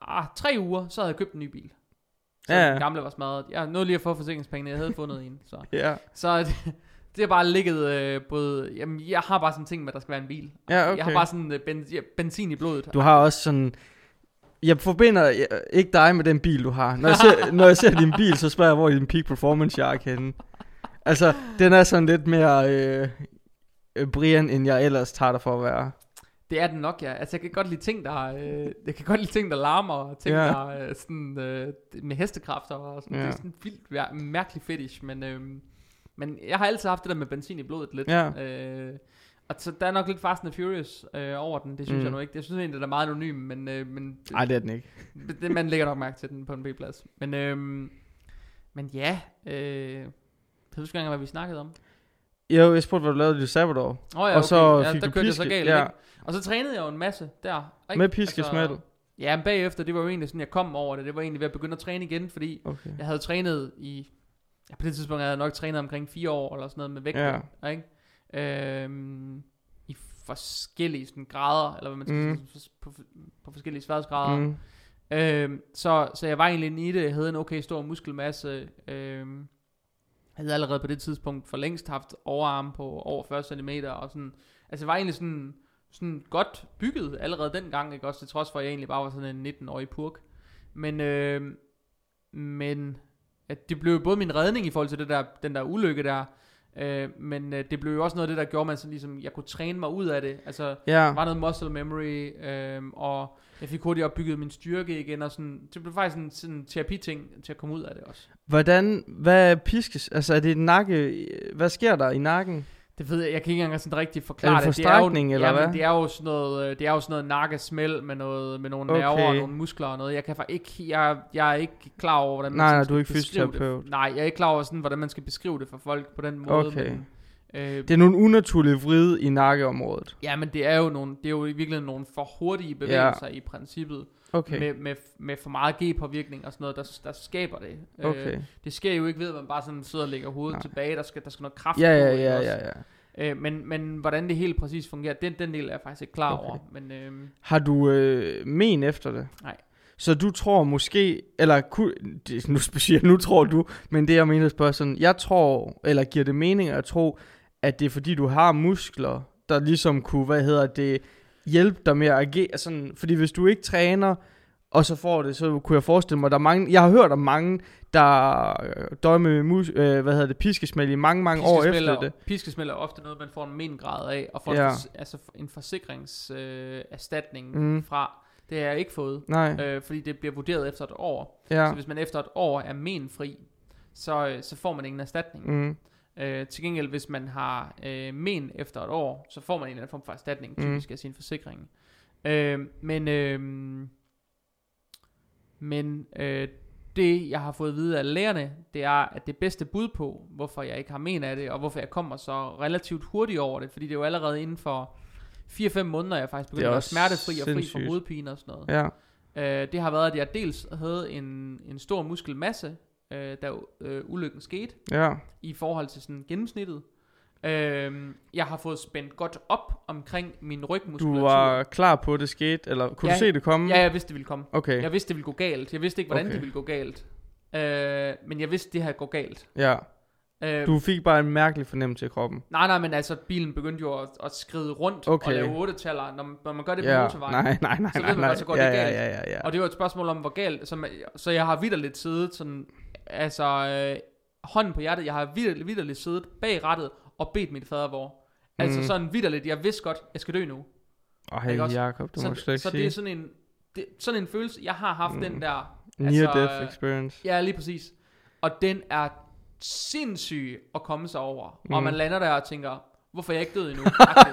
Ah, tre uger, så havde jeg købt en ny bil. Så Ja. ja. den gamle var smadret. Jeg nåede lige at få forsikringspengene, jeg havde fundet en. Så, Ja. så det, det har bare ligget øh, både... Jamen, jeg har bare sådan en ting med, at der skal være en bil. Ja, okay. Jeg har bare sådan øh, ben, ja, benzin i blodet. Du har også sådan... Jeg forbinder øh, ikke dig med den bil, du har. Når jeg ser, når jeg ser din bil, så spørger jeg, hvor er din peak performance jakke henne. Altså, den er sådan lidt mere øh, øh, Brian, end jeg ellers tager dig for at være. Det er den nok, ja. Altså, jeg kan godt lide ting, der, øh, jeg kan godt lide ting, der larmer, og ting, ja. der øh, sådan, øh, med hestekræfter, og sådan. Ja. Det er sådan en vildt mærkelig fetish, men, øh, men jeg har altid haft det der med benzin i blodet lidt. Ja. Øh, og så der er nok lidt Fast and Furious øh, over den, det synes Mm. jeg nu ikke. Jeg synes egentlig, det er meget anonym, men, øh, men Nej, det er den ikke. det, man lægger nok mærke til den på en B-plads. Men, øh, men ja, øh, jeg husker ikke hvad vi snakkede om. Jo, jeg spurgte, hvad du lavede i sabbatår. Åh oh, ja, Og så okay. ja, fik der du kørte jeg så piske- galt, ja. ikke? Og så trænede jeg jo en masse der. Ikke? Med piskesmæld. Ja, men bagefter, det var jo egentlig sådan, jeg kom over det. Det var egentlig ved at begynde at træne igen, fordi Okay. jeg havde trænet i... Ja, på det tidspunkt havde jeg nok trænet omkring fire år, eller sådan noget med vægt. Ja. Ikke? Øhm, I forskellige sådan, grader, eller hvad man skal Mm. sige, på, på forskellige sværhedsgrader. Mm. Mm. Øhm, så, så jeg var egentlig inde i det. Jeg havde en okay stor muskelmasse. Øhm, jeg havde allerede på det tidspunkt for længst haft overarm på over 40 cm. Og sådan, altså jeg var egentlig sådan, sådan godt bygget allerede dengang. Ikke? Også til trods for, at jeg egentlig bare var sådan en 19-årig purk. Men, øhm, men at det blev både min redning i forhold til det der, den der ulykke der. Øh, men øh, det blev jo også noget af det, der gjorde, man sådan ligesom, jeg kunne træne mig ud af det. Altså, der var noget muscle memory, øhm, og jeg fik hurtigt opbygget min styrke igen, og sådan, det blev faktisk en sådan terapiting til at komme ud af det også. Hvordan, hvad piskes? Altså, er det nakke? Hvad sker der i nakken? Det ved jeg, jeg kan ikke engang sådan rigtig forklare Er det det. Er jo, eller jamen, hvad? det er jo sådan noget, øh, det er jo sådan noget nakkesmæld med noget, med nogle Okay. nerver og nogle muskler og noget. Jeg kan faktisk ikke, jeg, jeg er ikke klar over, hvordan man Nej, nej, du er ikke fysioterapeut. Det. Nej, jeg er ikke klar over, sådan, hvordan man skal beskrive det for folk på den måde. Okay. Men, øh, Det er nogle unaturlige vrid i nakkeområdet. ja, men det er jo nogle, det er jo i virkeligheden nogle for hurtige bevægelser i princippet. Okay. Med, med, med for meget G-påvirkning og sådan noget, der, der skaber det. Okay. Øh, det sker jo ikke ved, at man bare sådan sidder og lægger hovedet Nej. tilbage. Der skal, der skal noget kraft Ja, ja, på. ja, også? ja, ja. Øh, men, men hvordan det helt præcis fungerer, den, den del er jeg faktisk ikke klar Okay. over. Men øh, Har du øh, men efter det? Nej. Så du tror måske, eller ku- nu siger nu tror du, men det jeg mener at spørge sådan, jeg tror, eller giver det mening at tro, at det er fordi du har muskler, der ligesom kunne, hvad hedder det, hjælpe dig med at agere sådan, fordi hvis du ikke træner, og så får det, så kunne jeg forestille mig, der er mange, jeg har hørt om mange, der øh, døjer med mus, øh, hvad hedder det, piskesmæld i mange, mange år efter er- det. Piskesmæld er ofte noget, man får en mengrad af, og får Ja. altså en forsikringserstatning øh, Mm. fra. Det har jeg ikke fået, Nej, øh, fordi det bliver vurderet efter et år. ja. Så hvis man efter et år er menfri, så, øh, så får man ingen erstatning. Mm. Øh, til gengæld, hvis man har øh, men efter et år, så får man en eller anden form for erstatning, Mm. typisk af sin forsikring. Øh, men øh, men øh, det, jeg har fået at vide af lærerne, det er, at det bedste bud på, hvorfor jeg ikke har men af det, og hvorfor jeg kommer så relativt hurtigt over det, fordi det er jo allerede inden for 4-5 måneder, jeg faktisk begyndte at være smertefri og fri for hovedpine og sådan noget. Ja. Øh, det har været, at jeg dels havde en, en stor muskelmasse, øh, da øh, ulykken skete, Ja. i forhold til sådan gennemsnittet. Øhm, jeg har fået spændt godt op omkring min rygmuskulatur. Du var klar på, at det skete, eller kunne Ja, du se det komme? Ja, jeg vidste, det ville komme. Okay, Jeg vidste, det ville gå galt. Jeg vidste ikke, hvordan Okay. det ville gå galt. Øh, men jeg vidste, det her går galt. ja. Øh, Du fik bare en mærkelig fornemmelse i kroppen. Nej, nej, men altså, bilen begyndte jo at, at skride rundt Okay. og lave otte taller, når, man- når man gør det på Ja, motorvejen. nej, nej, nej, Så ved nej, man nej. godt, så går ja, det ja, galt. ja, ja, ja. Og det var et spørgsmål om, hvor galt. Så, man, så jeg har vidderligt siddet sådan, altså øh, hånden på hjertet, jeg har vidderligt, vidderligt siddet bag rattet og bedt mit fadervor. Altså Mm. sådan vidderligt, jeg vidste godt, jeg skal dø nu. Åh, Ikke? Jacob, du må så slet ikke så det er sådan en, det, sådan en følelse, jeg har haft Mm. den der, Near altså, death øh, experience. ja lige præcis. Og den er sindssyg at komme sig over. Mm. Og man lander der og tænker, hvorfor er jeg ikke død endnu?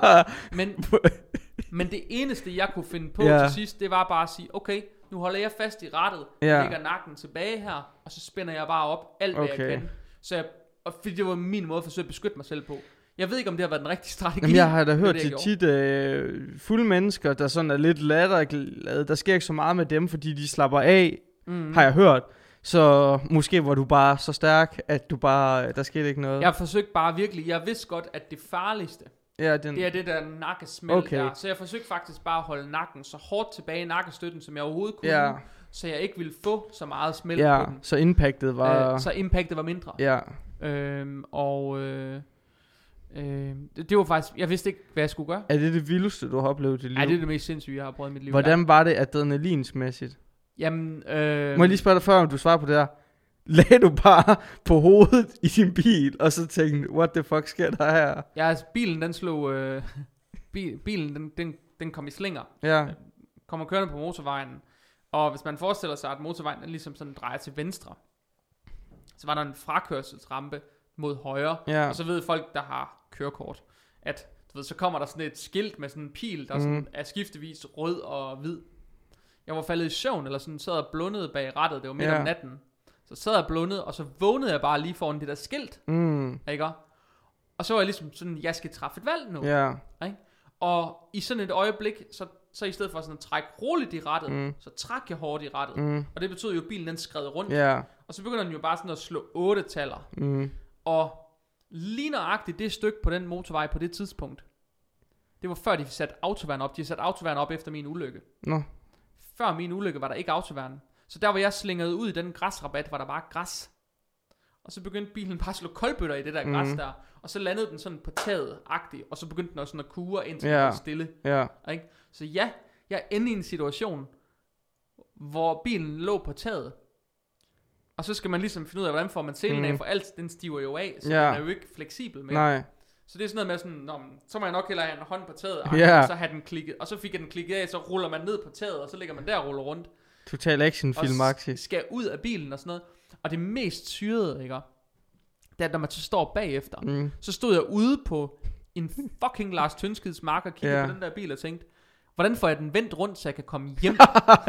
Men, men det eneste, jeg kunne finde på Ja. til sidst, det var bare at sige, okay, nu holder jeg fast i rattet, Ja. lægger nakken tilbage her, og så spænder jeg bare op alt, hvad Okay. jeg kan. Så jeg, og fordi det var min måde at forsøge at beskytte mig selv på. Jeg ved ikke, om det har været den rigtige strategi. Jamen, jeg har da hørt til tit øh, fulde mennesker, der sådan er lidt latterglade. Der sker ikke så meget med dem, fordi de slapper af, mm. har jeg hørt. Så måske var du bare så stærk, at du bare, der skete ikke noget. Jeg forsøgte bare virkelig, jeg vidste godt, at det farligste, ja den, det er det der nakkesmæld Okay. der. Så jeg forsøgte faktisk bare at holde nakken så hårdt tilbage i nakkestøtten, som jeg overhovedet kunne. ja, Så jeg ikke ville få så meget smæld ja, på den. så impactet var... Øh, så impactet var mindre. ja, Øhm, og øh, øh, det, det var faktisk, jeg vidste ikke, hvad jeg skulle gøre. er det det vildeste, du har oplevet i dit liv? Nej, det er det mest sindssyge, jeg har prøvet i mit liv. Hvordan var det adrenalinsmæssigt? Jamen, øh, Må jeg lige spørge dig før, om du svarer på det her? Lagde du bare på hovedet i din bil, og så tænkte, what the fuck sker der her? ja, altså, bilen den slog, øh, bil, bilen den, den, den kom i slinger. Ja, Kommer kørende på motorvejen. Og hvis man forestiller sig, at motorvejen den ligesom sådan drejer til venstre, så var der en frakørselsrampe mod højre. ja, Og så ved folk, der har kørekort, at du ved, så kommer der sådan et skilt med sådan en pil, der mm. sådan er skiftevis rød og hvid. Jeg var faldet i søvn, eller sådan sad og blundede bag rattet, det var midt Ja. om natten. Så sad jeg og blundede, og så vågnede jeg bare lige foran det der skilt, mm, ikke? Og så var jeg ligesom sådan, jeg skal træffe et valg nu. ja, Og i sådan et øjeblik, så, så i stedet for sådan at trække roligt i rattet, Mm. så trak jeg hårdt i rattet. mm, Og det betød jo, at bilen den skred rundt. ja, Og så begynder den jo bare sådan at slå otte taller. mm, Og lige nøjagtigt det stykke på den motorvej på det tidspunkt, det var før de satte autoværn op. De satte autoværn op efter min ulykke. nå, Før min ulykke var der ikke autoværn. Så der var jeg slinget ud i den græsrabat, var der bare græs. Og så begyndte bilen bare at slå koldbøtter i det der græs Mhm. der. Og så landede den sådan på taget agtigt og så begyndte den også sådan at kure indtil Ja. den var stille. ja, Ikke? Så ja, jeg endte i en situation, hvor bilen lå på taget. Og så skal man ligesom finde ud af, hvordan får man selen af, Mhm. for alt den stiver jo af, så Ja. den er jo ikke fleksibel mere. nej, Så det er sådan noget med sådan, Nå, så må jeg nok hellere have en hånd på taget, Ja. og så have den klikket, og så fik jeg den klikket af, så ruller man ned på taget, og så ligger man der og ruller rundt. Total actionfilm og s- skal ud af bilen og sådan noget. Og det mest syrede, ikke? Det er, at når man så står bagefter, Mm, så stod jeg ude på en fucking Lars Tønskids mark og kiggede Ja. på den der bil og tænkte, hvordan får jeg den vendt rundt, så jeg kan komme hjem?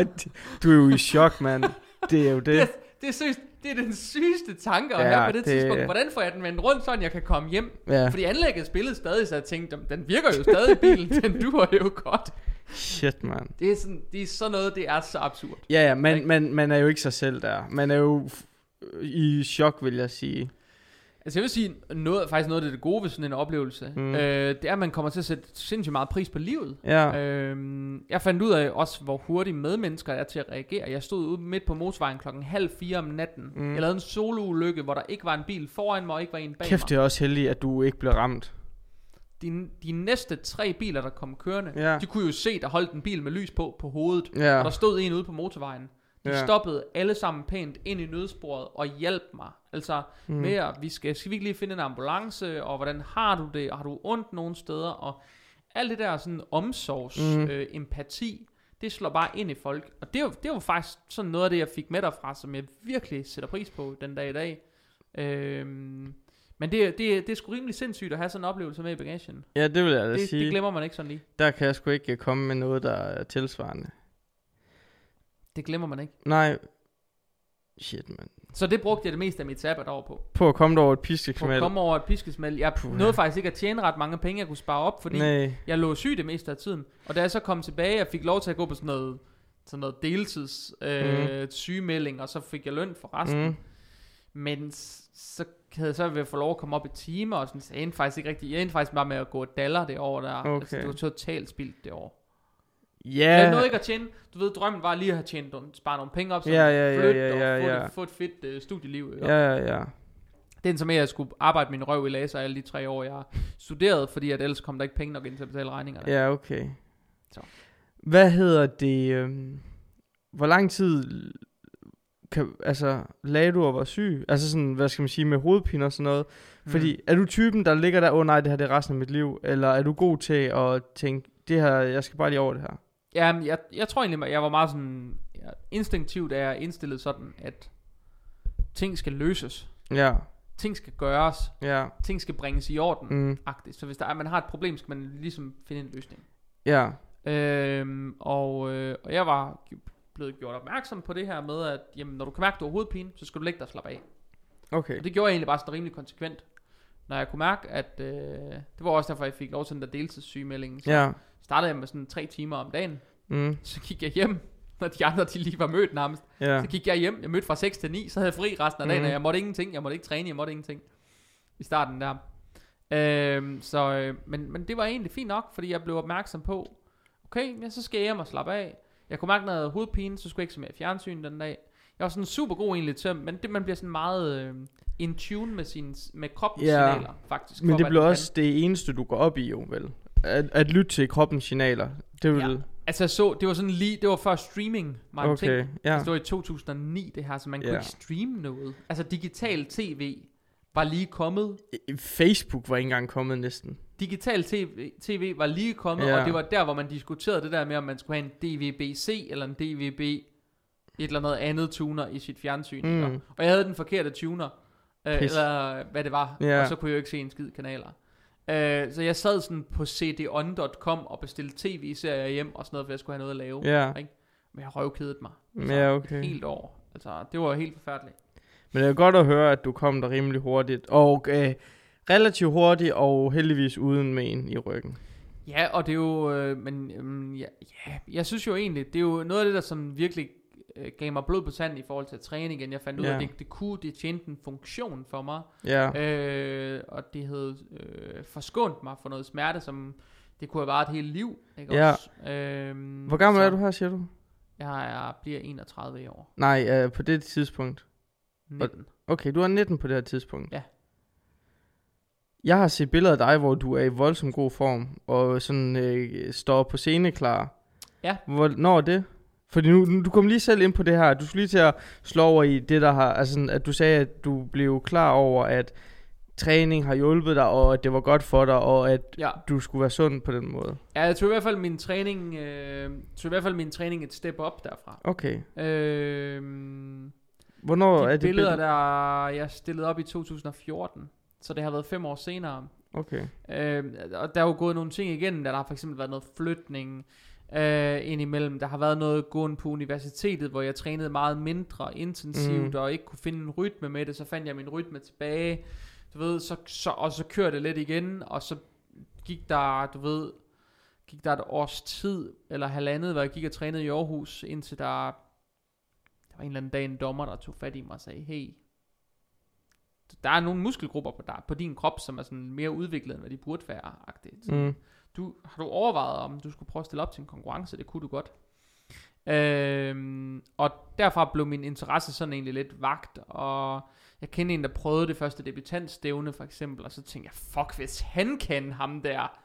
du er jo i chok, mand. Det er jo det. det, det er seriøst, det er den sygeste tanke at Ja, have på det, det- tidspunkt. Hvordan får jeg den vendt rundt, så jeg kan komme hjem? Ja. Fordi anlægget spillede stadig, så jeg tænkte, "Jamen, den virker jo stadig bilen, den duer jo godt. Shit, mand. Det er, sådan, det er sådan noget, det er så absurd. Ja, ja, man, Ikke? man, man er jo ikke sig selv der. Man er jo i chok, vil jeg sige. Altså jeg vil sige, noget, faktisk noget af det gode ved sådan en oplevelse, Mm. øh, det er, at man kommer til at sætte sindssygt meget pris på livet. Ja. Øhm, jeg fandt ud af også, hvor hurtigt medmennesker er til at reagere. Jeg stod ude midt på motorvejen klokken halv fire om natten. Mm. Jeg lavede en soloulykke, hvor der ikke var en bil foran mig, og ikke var en bag Kæft, mig. det er også heldigt, at du ikke blev ramt. De, de næste tre biler, der kom kørende, Ja. de kunne jo se, der holdt en bil med lys på på hovedet. Ja. Og der stod en ude på motorvejen. De Ja. stoppede alle sammen pænt ind i nødsporet og hjalp mig. Altså Mm. med at, vi skal, skal vi ikke lige finde en ambulance, og hvordan har du det, og har du ondt nogen steder, og alt det der sådan omsorgs, Mm. øh, empati, det slår bare ind i folk. Og det jo, det jo faktisk sådan noget af det, jeg fik med derfra, som jeg virkelig sætter pris på den dag i dag. Øhm, men det, det, det er sgu rimelig sindssygt at have sådan en oplevelse med i bagagen. Ja, det vil jeg da Det, sige. det glemmer man ikke sådan lige. Der kan jeg sgu ikke komme med noget, der er tilsvarende. Det glemmer man ikke. Nej. Shit, mand. Så det brugte jeg det meste af mit sabbat over på. På at komme over et På at piskesmæld. komme over et piskesmæld. Jeg Puha. nåede faktisk ikke at tjene ret mange penge, jeg kunne spare op, fordi Nej. jeg lå syg det meste af tiden. Og da jeg så kom tilbage, jeg fik lov til at gå på sådan noget, sådan noget deltids øh, mm. sygemelding, og så fik jeg løn for resten. Mm. Men så havde jeg så ved at få lov at komme op i timer, og sådan, så jeg endte faktisk ikke rigtig, jeg endte faktisk bare med at gå et daller det år der. Okay. Altså, det var totalt spildt det år. Ja. Jeg nåede ikke at tjene, du ved, drømmen var lige at have tjent, nogle- spare nogle penge op, så ja, ja, flytte ja, ja, og få, ja. Det, få et fedt øh, studieliv. Ja, ja, ja. Den som at jeg skulle arbejde min røv i laser alle de tre år, jeg har studeret, fordi at ellers kom der ikke penge nok ind til at betale regningerne. Ja, okay. Så. Hvad hedder det? øhm, Hvor lang tid kan, altså, lagde du og var syg? Altså sådan, hvad skal man sige, med hovedpine og sådan noget? Mm. Fordi, er du typen, der ligger der, åh oh, nej, det her det er resten af mit liv? Eller er du god til at tænke, det her, jeg skal bare lige over det her? Jamen, jeg, jeg tror egentlig, jeg var meget sådan... Ja, instinktivt er jeg indstillet sådan, at ting skal løses. Ja, Ting skal gøres. ja, Ting skal bringes i orden. Mm. mm, Så hvis der er, man har et problem, skal man ligesom finde en løsning. ja, Øhm, og, øh, og jeg var blevet gjort opmærksom på det her med, at jamen, når du kan mærke, at du har hovedpine, så skal du lægge dig og slappe af. okay. Og det gjorde jeg egentlig bare sådan rimelig konsekvent. Når jeg kunne mærke, at... Øh, det var også derfor, jeg fik lov til den der deltidssygemelding. Så Ja, startede jeg med sådan tre timer om dagen. mm, Så gik jeg hjem, når de andre de lige var mødt nærmest. ja, Så gik jeg hjem, jeg mødte fra 6 til 9, så havde jeg fri resten af dagen, Mhm. og jeg måtte ingenting, jeg måtte ikke træne, jeg måtte ingenting. I starten der. Øhm, så, øh, men, men det var egentlig fint nok, fordi jeg blev opmærksom på, okay, ja, så skal jeg hjem og slappe af. Jeg kunne mærke, havde hovedpine, så skulle jeg ikke se mere fjernsyn den dag. Jeg var sådan super god egentlig til, men det, man bliver sådan meget øh, in tune med, sin, med kroppens Ja. signaler, faktisk. Men for, det bliver også det eneste, du går op i, jo vel? At, at lytte til kroppens signaler. Det vil... Ja. Altså jeg så, det var sådan lige, det var før streaming var en ting. Okay, ja. Altså, det var i 2009 det her, så man kunne Ja. ikke streame noget. Altså digital tv var lige kommet. Facebook var ikke engang kommet næsten. Digital TV, TV var lige kommet, Ja. og det var der, hvor man diskuterede det der med, om man skulle have en DVB-C eller en DVB et eller andet andet tuner i sit fjernsyn. Mm. Og jeg havde den forkerte tuner, øh, Pis. eller hvad det var, Ja. og så kunne jeg jo ikke se en skid kanaler. Øh, så jeg sad sådan på cdon.com og bestilte tv-serier hjem og sådan noget, for jeg skulle have noget at lave. Ja, Ikke? Men jeg røvkedede mig. ja okay. Et helt år. Altså, det var helt forfærdeligt. Men det er godt at høre, at du kom der rimelig hurtigt. Og øh, relativt hurtigt, og heldigvis uden men i ryggen. Ja, og det er jo, øh, men øhm, ja, ja, jeg synes jo egentlig, det er jo noget af det, der som virkelig øh, gav mig blod på tanden i forhold til at træne igen. Jeg fandt ud af, Ja. at det, det kunne, det tjente en funktion for mig, Ja, øh, og det havde øh, forskånt mig for noget smerte, som det kunne have varet et helt liv. Ikke Ja. også? Øhm, hvor gammel så er du her, siger du? Jeg er, bliver 31 i år. Nej, øh, på det tidspunkt. 19. Okay, du er 19 på det her tidspunkt. Ja. Jeg har set billeder af dig, hvor du er i voldsom god form, og sådan øh, står på scene klar. Ja. Hvornår er det? Fordi nu, nu, du kom lige selv ind på det her. Du skulle lige til at slå over i det, der har... Altså, at du sagde, at du blev klar over, at træning har hjulpet dig, og at det var godt for dig, og at Ja. du skulle være sund på den måde. ja, jeg tog i hvert fald min træning, øh, tog i hvert fald min træning et step op derfra. Okay. Øh, Hvornår de er det billeder, billede? der jeg stillede op i 2014, så det har været fem år senere. Okay. Øh, og der er jo gået nogle ting igen, der har for eksempel været noget flytning øh, indimellem. Der har været noget gående på universitetet, hvor jeg trænede meget mindre intensivt, Mm. og ikke kunne finde en rytme med det. Så fandt jeg min rytme tilbage, du ved, så, så, og så kørte det lidt igen, og så gik der, du ved, gik der et års tid, eller halvandet, hvor jeg gik og trænede i Aarhus, indtil der, der var en eller anden dag en dommer, der tog fat i mig og sagde, hey, der er nogle muskelgrupper på, der, på din krop, som er sådan mere udviklet, end hvad de burde være. -agtigt. Mm. Du, har du overvejet, om du skulle prøve at stille op til en konkurrence? Det kunne du godt. Øhm, og derfra blev min interesse sådan egentlig lidt vagt, og jeg kendte en, der prøvede det første debutantstævne for eksempel, og så tænkte jeg, fuck, hvis han kan ham der,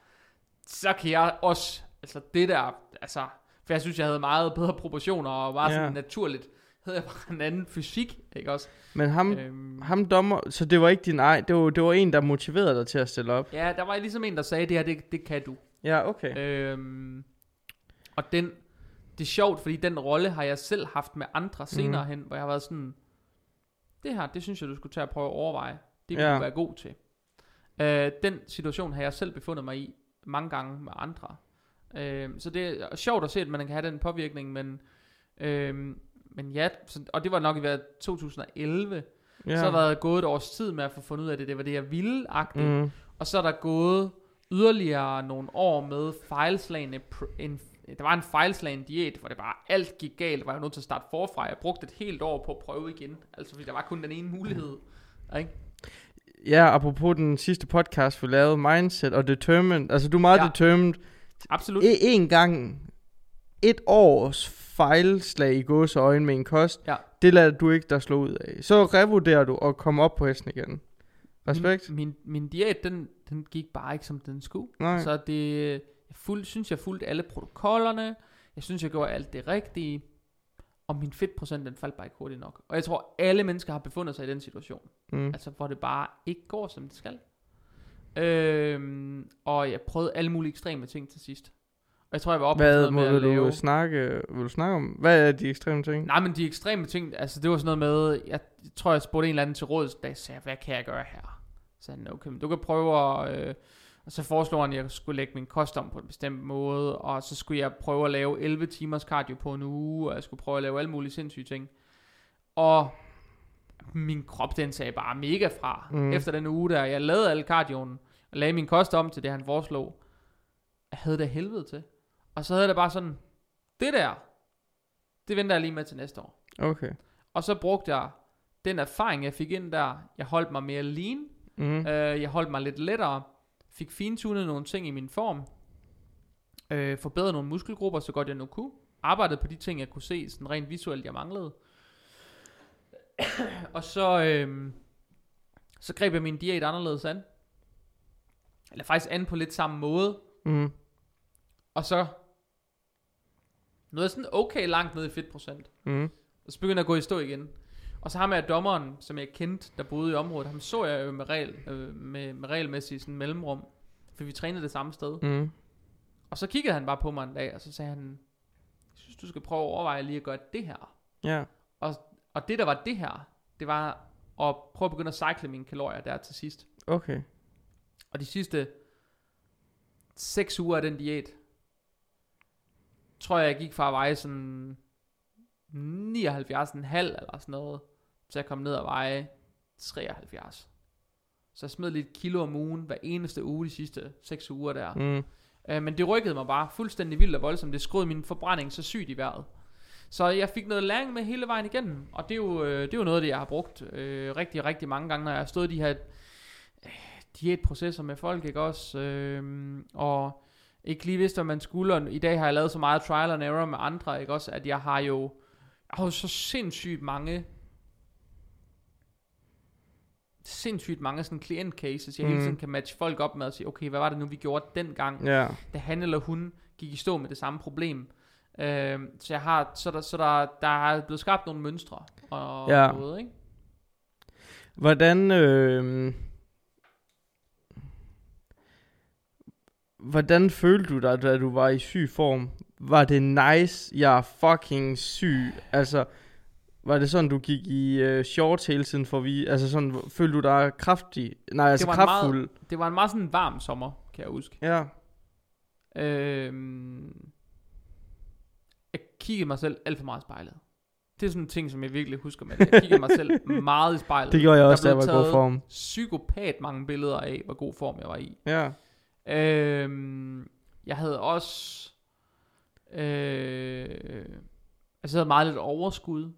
så kan jeg også, altså det der, altså, for jeg synes, jeg havde meget bedre proportioner, og var sådan Ja. naturligt, havde jeg bare en anden fysik, ikke også? Men ham, Øhm, ham dommer, så det var ikke din ej, det var, det var en, der motiverede dig til at stille op. ja, der var ligesom en, der sagde, det her, det, det kan du. Ja, okay. Øhm, og den, det er sjovt, fordi den rolle har jeg selv haft med andre senere Mhm. hen, hvor jeg har været sådan, det her, det synes jeg, du skulle tage og prøve at overveje. Det vil Ja. du være god til. Øh, den situation har jeg selv befundet mig i mange gange med andre. Øh, så det er sjovt at se, at man kan have den påvirkning, men, øh, men ja, så, og det var nok i været 2011, Ja. så har der været gået et års tid med at få fundet ud af det, det var det, jeg ville. Mm. Og så er der gået yderligere nogle år med fejlslagende... En, der var en fejlslagen diæt, hvor det bare alt gik galt. var jeg nødt til at starte forfra. Jeg brugte et helt år på at prøve igen. Altså, fordi der var kun den ene mulighed. Ikke? Ja, apropos den sidste podcast, vi lavede, Mindset og Determined. Altså, du er meget ja. determined. Absolut. E- en gang, et års fejlslag i gåseøjne med en kost, Ja. det lader du ikke der slå ud af. Så revurderer du og kommer op på hesten igen. Respekt. Min, min, min diæt, den, den gik bare ikke, som den skulle. Nej. Så det, jeg fuld, synes, jeg fulgte alle protokollerne. Jeg synes, jeg gjorde alt det rigtige. Og min fedtprocent, den faldt bare ikke hurtigt nok. Og jeg tror, alle mennesker har befundet sig i den situation. Mm. Altså, hvor det bare ikke går, som det skal. Øhm, og jeg prøvede alle mulige ekstreme ting til sidst. Jeg tror, jeg var oppe på Hvad sådan må med at du lave... snakke, vil du snakke om? Hvad er de ekstreme ting? Nej, men de ekstreme ting, altså det var sådan noget med, jeg tror, jeg spurgte en eller anden til råds, da jeg sagde, hvad kan jeg gøre her? Så han, okay, men du kan prøve at... Øh, og så foreslog han, at jeg skulle lægge min kost om på en bestemt måde, og så skulle jeg prøve at lave 11 timers cardio på en uge, og jeg skulle prøve at lave alle mulige sindssyge ting. Og min krop, den sagde bare mega fra. Mm. Efter den uge der, jeg lavede alle cardioen, og lagde min kost om til det, han foreslog. Jeg havde det helvede til. Og så havde det bare sådan, det der, det venter jeg lige med til næste år. Okay. Og så brugte jeg den erfaring, jeg fik ind der. Jeg holdt mig mere lean. Mm. Øh, jeg holdt mig lidt lettere. Fik fintunet nogle ting i min form. Øh, forbedret nogle muskelgrupper, så godt jeg nu kunne. Arbejdede på de ting, jeg kunne se, sådan rent visuelt, jeg manglede. og så, øh, så greb jeg min diæt anderledes an. Eller faktisk an på lidt samme måde. Mm. Og så nåede jeg sådan okay langt ned i fedtprocent. Mm. Og så begyndte jeg at gå i stå igen. Og så ham med dommeren, som jeg kendte, der boede i området, ham så jeg jo med, regel, øh, med, med regelmæssigt sådan mellemrum. For vi trænede det samme sted. Mm. Og så kiggede han bare på mig en dag, og så sagde han, jeg synes, du skal prøve at overveje lige at gøre det her. Ja. Og det, der var det her, det var at prøve at begynde at cykle mine kalorier der til sidst. Okay. Og de sidste 6 uger af den diæt, tror jeg, jeg gik fra at veje sådan 79,5 eller sådan noget, til at komme ned og veje 73. Så jeg smed lidt kilo om ugen hver eneste uge de sidste 6 uger der. Mm. Øh, men det rykkede mig bare fuldstændig vildt og voldsomt. Det skruede min forbrænding så sygt i vejret. Så jeg fik noget læring med hele vejen igennem. Og det er jo, øh, det er jo noget det, jeg har brugt øh, rigtig, rigtig mange gange, når jeg har stået i de her øh, diætprocesser med folk, ikke også? Øh, og ikke lige vidste, hvad man skulle. Og I dag har jeg lavet så meget trial and error med andre, ikke også? At jeg har jo, jeg har jo så sindssygt mange sindssygt mange sådan klient cases, jeg mm. hele tiden kan matche folk op med og sige, okay, hvad var det nu, vi gjorde dengang? Ja. da han eller hun gik i stå med det samme problem. Øh, så jeg har, så der, så der, der er blevet skabt nogle mønstre og Ja. noget, ikke? Hvordan, øh, hvordan følte du dig, da du var i syg form? Var det nice, jeg er fucking syg? Altså, var det sådan, du gik i øh, shorts hele tiden for vi, altså sådan, følte du dig kraftig, nej, altså var en kraftfuld? meget- Det var en meget sådan varm sommer, kan jeg huske. Ja, Øhm, jeg kiggede mig selv alt for meget i spejlet. Det er sådan en ting, som jeg virkelig husker med det. Jeg kiggede mig selv meget i spejlet. det gjorde jeg også, da jeg var i god form. Psykopat mange billeder af, hvor god form jeg var i. Ja, Øhm, jeg havde også... Øh, altså jeg havde meget lidt overskud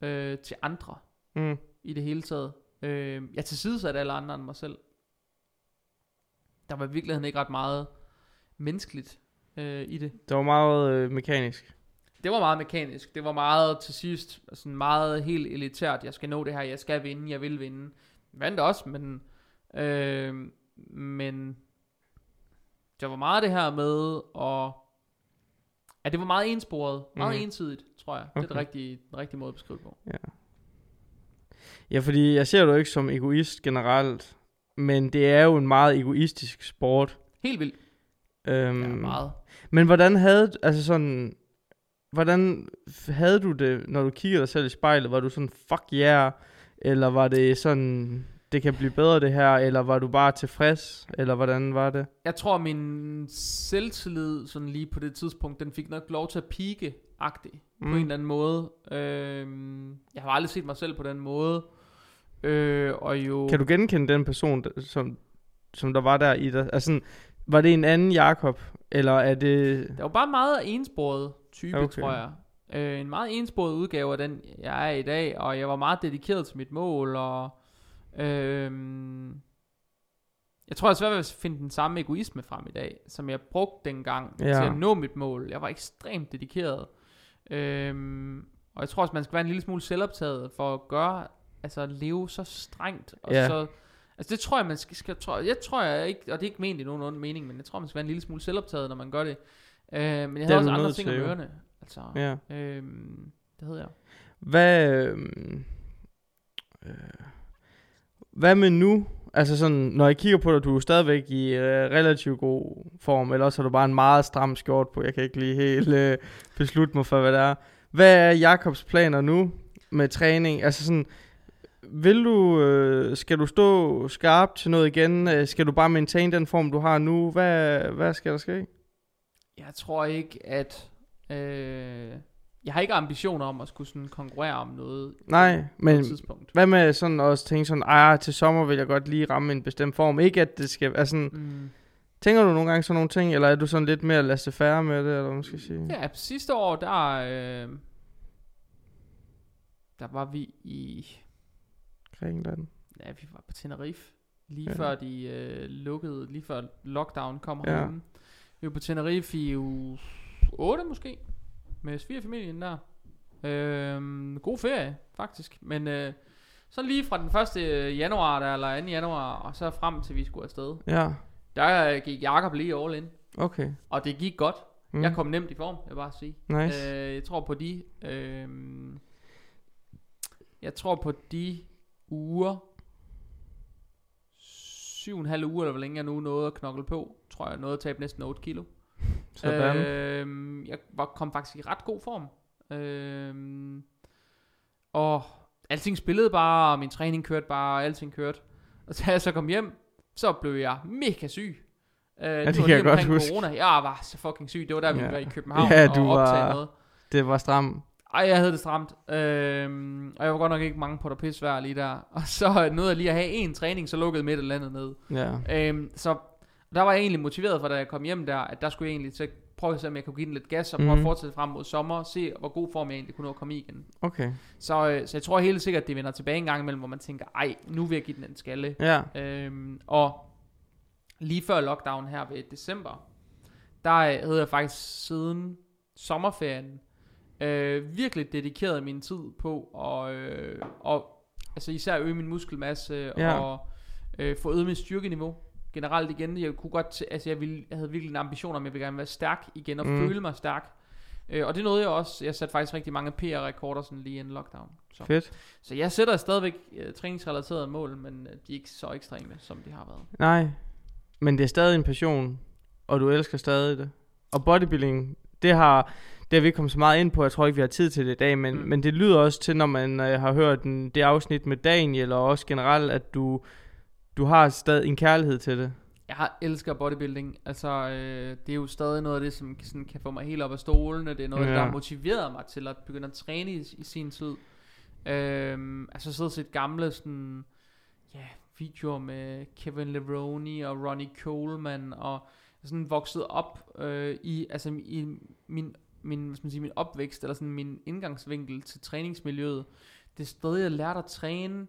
øh, til andre mm. i det hele taget. Øh, jeg tilsidesatte alle andre end mig selv. Der var i virkeligheden ikke ret meget menneskeligt øh, i det. det var meget øh, mekanisk. Det var meget mekanisk. Det var meget til sidst, sådan meget helt elitært. Jeg skal nå det her, jeg skal vinde, jeg vil vinde. Vandt også, men, øh, men det var meget det her med at, ja, det var meget ensporet, meget mm. ensidigt, tror jeg. Det er Okay. den rigtige, den rigtige måde at beskrive det på. Ja, fordi jeg ser dig jo ikke som egoist generelt, men det er jo en meget egoistisk sport. Helt vildt. Øhm, Ja, meget. Men hvordan havde, altså sådan, hvordan havde du det, når du kiggede dig selv i spejlet? Var du sådan, fuck yeah, eller var det sådan, det kan blive bedre det her, eller var du bare tilfreds, eller hvordan var det? Jeg tror, min selvtillid, sådan lige på det tidspunkt, den fik nok lov til at pike agtigt mm. på en eller anden måde. Øhm, jeg har aldrig set mig selv på den måde. Øh, og jo... Kan du genkende den person, som, som der var der i dig? Altså, var det en anden Jakob, eller er det... Det var bare meget ensporet type, okay. tror jeg. Øh, en meget ensporet udgave af den, jeg er i dag, og jeg var meget dedikeret til mit mål, og øhm, jeg tror, jeg svært ved at finde den samme egoisme frem i dag, som jeg brugte dengang Ja. til at nå mit mål. Jeg var ekstremt dedikeret. Øhm, og jeg tror også, man skal være en lille smule selvoptaget for at gøre, altså at leve så strengt, og Ja. så Altså det tror jeg, man skal, skal tror, jeg tror jeg ikke, og det er ikke ment i nogen ond mening, men jeg tror, man skal være en lille smule selvoptaget, når man gør det. Øh, men jeg Det havde også du andre ting om ørerne. Altså, Ja. øhm, det hedder jeg. Hvad, øhm, øh, hvad med nu? Altså sådan, når jeg kigger på dig, du er stadigvæk i øh, relativt god form, eller også har du bare en meget stram skjort på. Jeg kan ikke lige helt øh, beslutte mig for, hvad det er. Hvad er Jakobs planer nu med træning? Altså sådan, vil du, øh, skal du stå skarpt til noget igen? Øh, Skal du bare maintain den form, du har nu? Hvad, hvad skal der ske? Jeg tror ikke, at... Øh, jeg har ikke ambitioner om at skulle sådan konkurrere om noget Nej, men tidspunkt. hvad med sådan også tænke sådan, ah, til sommer vil jeg godt lige ramme en bestemt form. Ikke at det skal, altså sådan, Mm. Tænker du nogle gange sådan nogle ting, eller er du sådan lidt mere lasse færre med det, eller hvad man skal sige? Ja, sidste år, der... Øh, der var vi i... Grækenland. Ja, vi var på Tenerife. Lige Ja. før de øh, lukkede, lige før lockdown kom Ja. herhjemme. Vi var på Tenerife i uge 8 måske, med svigerfamilien der. Øhm, god ferie, faktisk. Men øh, så lige fra den 1. januar, der, eller 2. januar, og så frem til vi skulle afsted, Ja, der øh, gik Jakob lige all in. okay. Og det gik godt. Mm. Mm. Jeg kom nemt i form, jeg vil bare sige. Nice. Øh, jeg tror på de... Øh, jeg tror på de uger... Syv og en halv uge, eller hvor længe jeg nu nåede at knokle på, tror jeg nåede at tabe næsten 8 kilo. Sådan. Øh, jeg var, kom faktisk i ret god form. Øh, og alting spillede bare, og min træning kørte bare, og alting kørte. Og da jeg så kom hjem, så blev jeg mega syg. Øh, det, det var kan jeg godt huske. corona. Jeg var så fucking syg. Det var der, vi Ja. var i København Ja, og du optage var- noget. Det var stram. Ej, jeg havde det stramt. Øhm, og jeg var godt nok ikke mange på der pisvær lige der. Og så nåede jeg lige at have en træning, så lukkede midt eller andet ned. Ja. Øhm, så der var jeg egentlig motiveret for, da jeg kom hjem der, at der skulle jeg egentlig til at prøve at se, om jeg kunne give den lidt gas, og prøve Mhm. at fortsætte frem mod sommer, og se, hvor god form jeg egentlig kunne nå at komme i igen. Okay. Så, øh, så jeg tror helt sikkert, at det vender tilbage en gang imellem, hvor man tænker, ej, nu vil jeg give den en skalle. Ja. Øhm, og lige før lockdown her ved december, der øh, havde jeg faktisk siden sommerferien øh, virkelig dedikeret min tid på at øh, og, altså især øge min muskelmasse Ja. og øh, få øget mit styrkeniveau generelt igen. Jeg kunne godt, altså jeg, ville, jeg havde virkelig en ambition om, jeg ville gerne være stærk igen og Mm. føle mig stærk. Øh, og det nåede jeg også. Jeg satte faktisk rigtig mange PR-rekorder sådan lige inden lockdown. Så. Fedt. Så jeg sætter stadigvæk øh, træningsrelaterede mål, men øh, de er ikke så ekstreme, som de har været. Nej. Men det er stadig en passion, og du elsker stadig det. Og bodybuilding, det har, det har vi ikke kommet så meget ind på, jeg tror ikke, vi har tid til det i dag, men, mm. men det lyder også til, når man øh, har hørt den, det afsnit med Daniel, og også generelt, at du, du har stadig en kærlighed til det. Jeg elsker bodybuilding. Altså, øh, det er jo stadig noget af det, som sådan, kan få mig helt op af stolene. Det er noget, ja. Der har motiveret mig til at begynde at træne i, i sin tid. Øhm, altså, sidde og set gamle sådan, ja, videoer med Kevin Levrone og Ronnie Coleman, og sådan vokset op øh, i, altså, i min, min, hvad skal man sige, min opvækst, eller sådan min indgangsvinkel til træningsmiljøet. Det sted, jeg lærte at træne,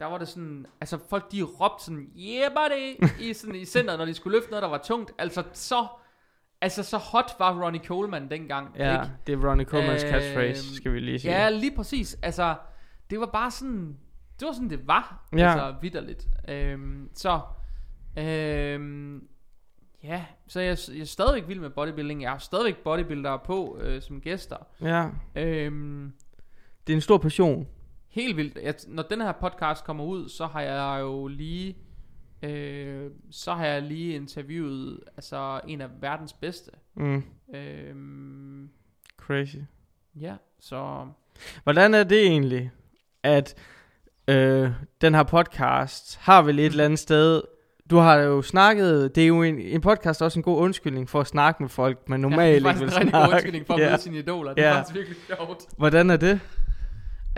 der var det sådan, altså folk de råbte sådan, yeah buddy, i, sådan, i centret, når de skulle løfte noget, der var tungt. Altså så, altså så hot var Ronnie Coleman dengang. Ja, ikke? det er Ronnie Coleman's Øhm, catchphrase, skal vi lige sige. Ja, lige præcis. Altså, det var bare sådan, det var sådan, det var. Ja. Altså, vidderligt. Øhm, så, øhm, ja, så jeg, jeg er stadigvæk vild med bodybuilding. Jeg har stadigvæk bodybuildere på øh, som gæster. ja. Øhm, Det er en stor passion. Helt vildt. Jeg, når den her podcast kommer ud, så har jeg jo lige, øh, så har jeg lige interviewet altså en af verdens bedste. Mm. Øhm, Crazy. ja, så Hvordan er det egentlig, at øh, den her podcast har vel et eller andet sted... Du har jo snakket... Det er jo en, en podcast også en god undskyldning for at snakke med folk, man ja, normalt det er ikke faktisk vil en rigtig snakke. god undskyldning for at ja. møde sine idoler. Det er Ja. faktisk virkelig sjovt. Hvordan er det?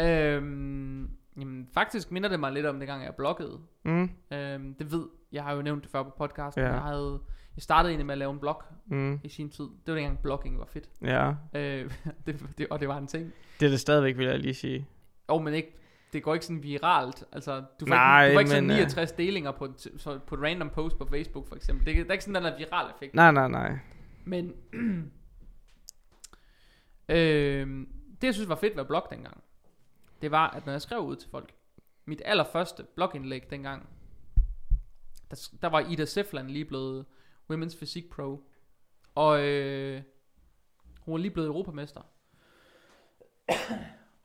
Øhm, jamen, faktisk minder det mig lidt om det gang jeg bloggede. Mm. Øhm, det ved, jeg har jo nævnt det før på podcasten. Ja. Jeg, havde, jeg startede egentlig med at lave en blog Mm. i sin tid. Det var dengang blogging var fedt. Ja, Øh, det, det, og det var en ting. det er det stadigvæk, vil jeg lige sige. Jo, men ikke, det går ikke sådan viralt. Altså, du får Nej, ikke, du får ikke sådan men, øh, 69 delinger på, så- på et random post på Facebook for eksempel. Det, er- der er ikke sådan den der viral effekt. Nej, nej, nej. Men øhm, det jeg synes var fedt ved at blog dengang, det var, at når jeg skrev ud til folk, mit allerførste blogindlæg dengang, der, der var Ida Sefland lige blevet Women's Physique Pro, og øh, hun var lige blevet europamester.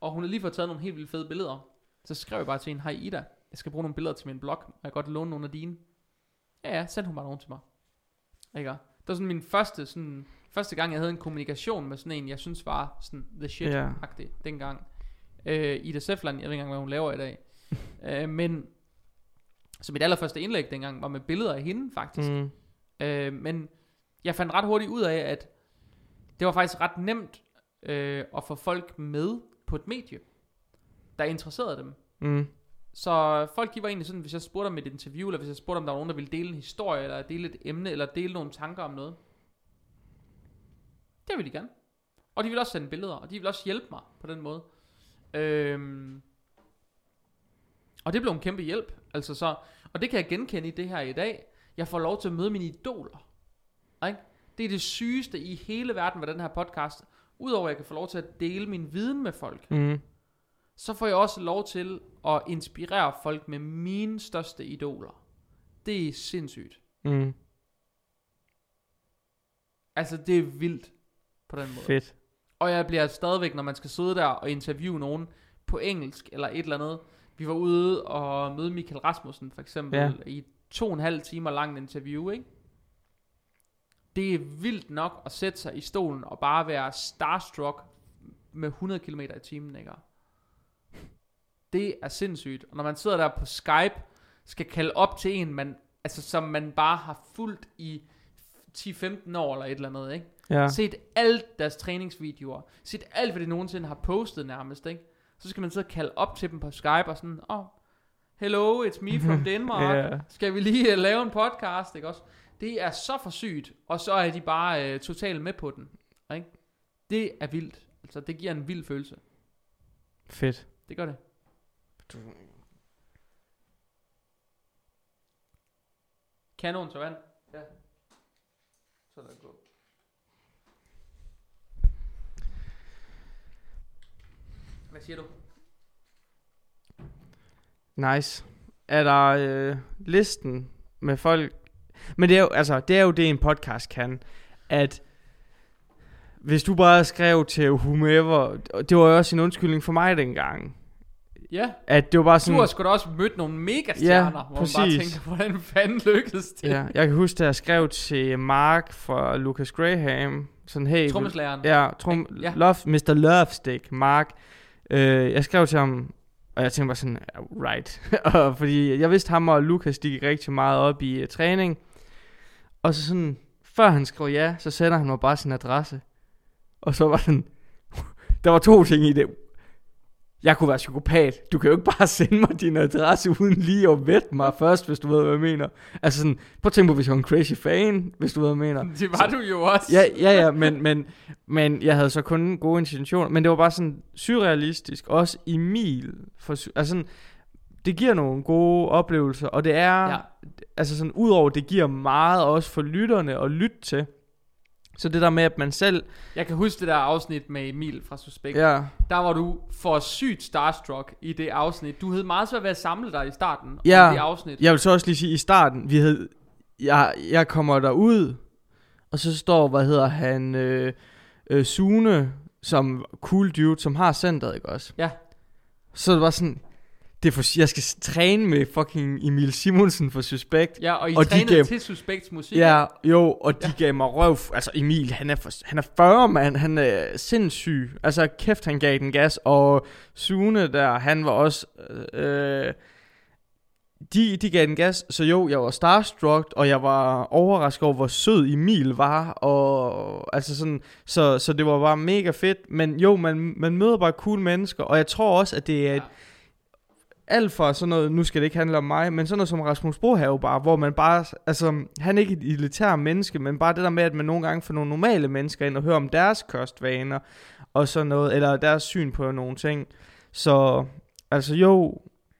og hun har lige fået taget nogle helt vildt fede billeder. Så skrev jeg bare til hende, hej Ida, jeg skal bruge nogle billeder til min blog, og jeg kan godt låne nogle af dine. Ja, ja, send hun bare nogle til mig. Ikke? Det var sådan min første, sådan, første gang, jeg havde en kommunikation med sådan en, jeg synes var sådan the shit Ja. agtig dengang. Øh, Ida Sefland, jeg ved ikke engang, hvad hun laver i dag. øh, men, så mit allerførste indlæg dengang var med billeder af hende, faktisk. Mm. Øh, men jeg fandt ret hurtigt ud af, at det var faktisk ret nemt øh, at få folk med på et medie, der interesserede dem. Mm. Så folk de var egentlig sådan, hvis jeg spurgte om et interview, eller hvis jeg spurgte om der var nogen, der ville dele en historie, eller dele et emne, eller dele nogle tanker om noget. Det ville de gerne. Og de ville også sende billeder, og de ville også hjælpe mig på den måde. Øhm, og det blev en kæmpe hjælp. Altså så, og det kan jeg genkende i det her i dag. Jeg får lov til at møde mine idoler. Ikke? Det er det sygeste i hele verden med den her podcast. Udover at jeg kan få lov til at dele min viden med folk, Mm. så får jeg også lov til at inspirere folk med mine største idoler. Det er sindssygt. Mm. Altså, det er vildt på den måde. Fedt. Og jeg bliver stadigvæk, når man skal sidde der og interviewe nogen på engelsk eller et eller andet. Vi var ude og møde Michael Rasmussen for eksempel Ja. i to og en halv timer langt interview, ikke? Det er vildt nok at sætte sig i stolen og bare være starstruck med 100 km i timen, ikke? Det er sindssygt. Og når man sidder der på Skype, skal kalde op til en, man, altså, som man bare har fulgt i 10-15 år eller et eller andet, ikke? Ja. Set alt deres træningsvideoer. Set alt, hvad de nogensinde har postet nærmest, ikke? Så skal man sidde og kalde op til dem på Skype og sådan, åh, oh, hello, it's me from Denmark. Ja. Skal vi lige uh, lave en podcast, ikke også? Det er så for sygt, og så er de bare uh, totalt med på den, ikke? Det er vildt. Altså, det giver en vild følelse. Fedt. Det gør det. Kanon til vand. Ja. Så lad det gå. Hvad siger du? Nice. Er der øh, listen med folk... Men det er jo, altså, det er jo det, en podcast kan. At hvis du bare skrev til whomever... Det var jo også en undskyldning for mig dengang. Ja, At det var bare du sådan... har sgu da også mødt nogle megastjerner, hvor man bare præcis. tænker, hvordan fanden lykkedes det? Ja, jeg kan huske, da jeg skrev til Mark fra Lucas Graham, sådan, hey... Trommeslageren. Ja, trum, Ja. Love, Mr. Lovestick, Mark. Øh, jeg skrev til ham, og jeg tænkte bare sådan, "Ja, right. og fordi jeg vidste, ham og Lukas, de gik rigtig meget op i uh, træning. Og så sådan, før han skrev ja, så sender han mig bare sin adresse. Og så var sådan, der var to ting i det. Jeg kunne være psykopat. Du kan jo ikke bare sende mig din adresse uden lige at vette mig først, hvis du ved, hvad jeg mener. Altså sådan, prøv at tænke på, hvis jeg var en crazy fan, hvis du ved, hvad jeg mener. Det var du jo også. Ja, ja, ja, men, men, men jeg havde så kun gode intentioner. Men det var bare sådan surrealistisk. Også Emil. For, altså sådan, det giver nogle gode oplevelser. Og det er, ja. altså sådan, udover det giver meget også for lytterne at lytte til. Så det der med, at man selv, Jeg kan huske det der afsnit med Emil fra Suspekt. ja, Der var du for sygt starstruck i det afsnit. Du havde meget svært ved at samle dig i starten Ja. det afsnit. jeg vil så også lige sige, i starten, vi havde, jeg, jeg kommer derud, og så står, hvad hedder han, øh, øh, Sune, som cool dude, som har centret, ikke også? Ja. Så det var sådan, det er for, jeg skal træne med fucking Emil Simonsen for Suspekt. Ja, og I Og og de trænede gav- til Suspekts musik. Ja, jo, og de ja. gav mig røv. Altså Emil, han er, for, han er 40, mand. Han er sindssyg. Altså kæft, han gav den gas. Og Sune der, han var også... Øh, de, de gav den gas, så jo, jeg var starstruck, og jeg var overrasket over, hvor sød Emil var, og altså sådan, så, så det var bare mega fedt, men jo, man, man møder bare cool mennesker, og jeg tror også, at det er et, alt fra sådan noget, nu skal det ikke handle om mig, men sådan noget som Rasmus Brohave bare, hvor man bare, altså, han er ikke et elitær menneske, men bare det der med, at man nogle gange får nogle normale mennesker ind og hører om deres kostvaner, og sådan noget, eller deres syn på nogle ting. Så, altså jo,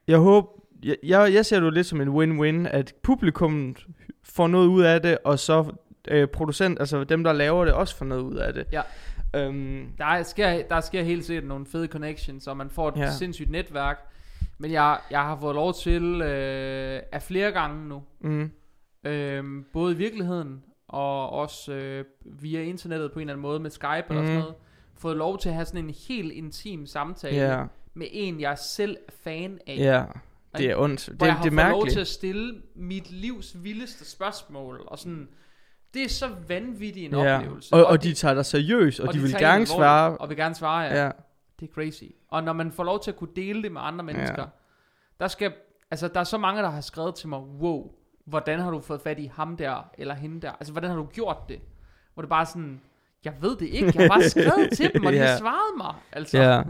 jeg håber, jeg, jeg, jeg ser det jo lidt som en win-win, at publikum får noget ud af det, og så øh, producent, altså dem, der laver det, også får noget ud af det. Ja. Øhm, Der, er- sker, der sker helt sikkert nogle fede connections, og man får et. Ja. sindssygt netværk. Men jeg, jeg har fået lov til øh, af flere gange nu, mm, øh, både i virkeligheden og også øh, via internettet på en eller anden måde med Skype eller sådan Mhm. noget, fået lov til at have sådan en helt intim samtale ja, med en, jeg selv er fan af. ja, det er ondt. Det, hvor jeg har det er fået lov mærkeligt. til at stille mit livs vildeste spørgsmål, og sådan, det er så vanvittig en Ja. oplevelse. Og, og det- de tager dig seriøst, og, og de, vil tager gerne svare. Og vil gerne svare, ja. Ja, Det er crazy. Og når man får lov til at kunne dele det med andre mennesker, Ja. der skal, altså der er så mange, der har skrevet til mig, wow, hvordan har du fået fat i ham der, eller hende der? Altså, hvordan har du gjort det? Hvor det bare sådan, jeg ved det ikke, jeg har bare skrevet til dem, og de har Ja. svaret mig. Altså, ja,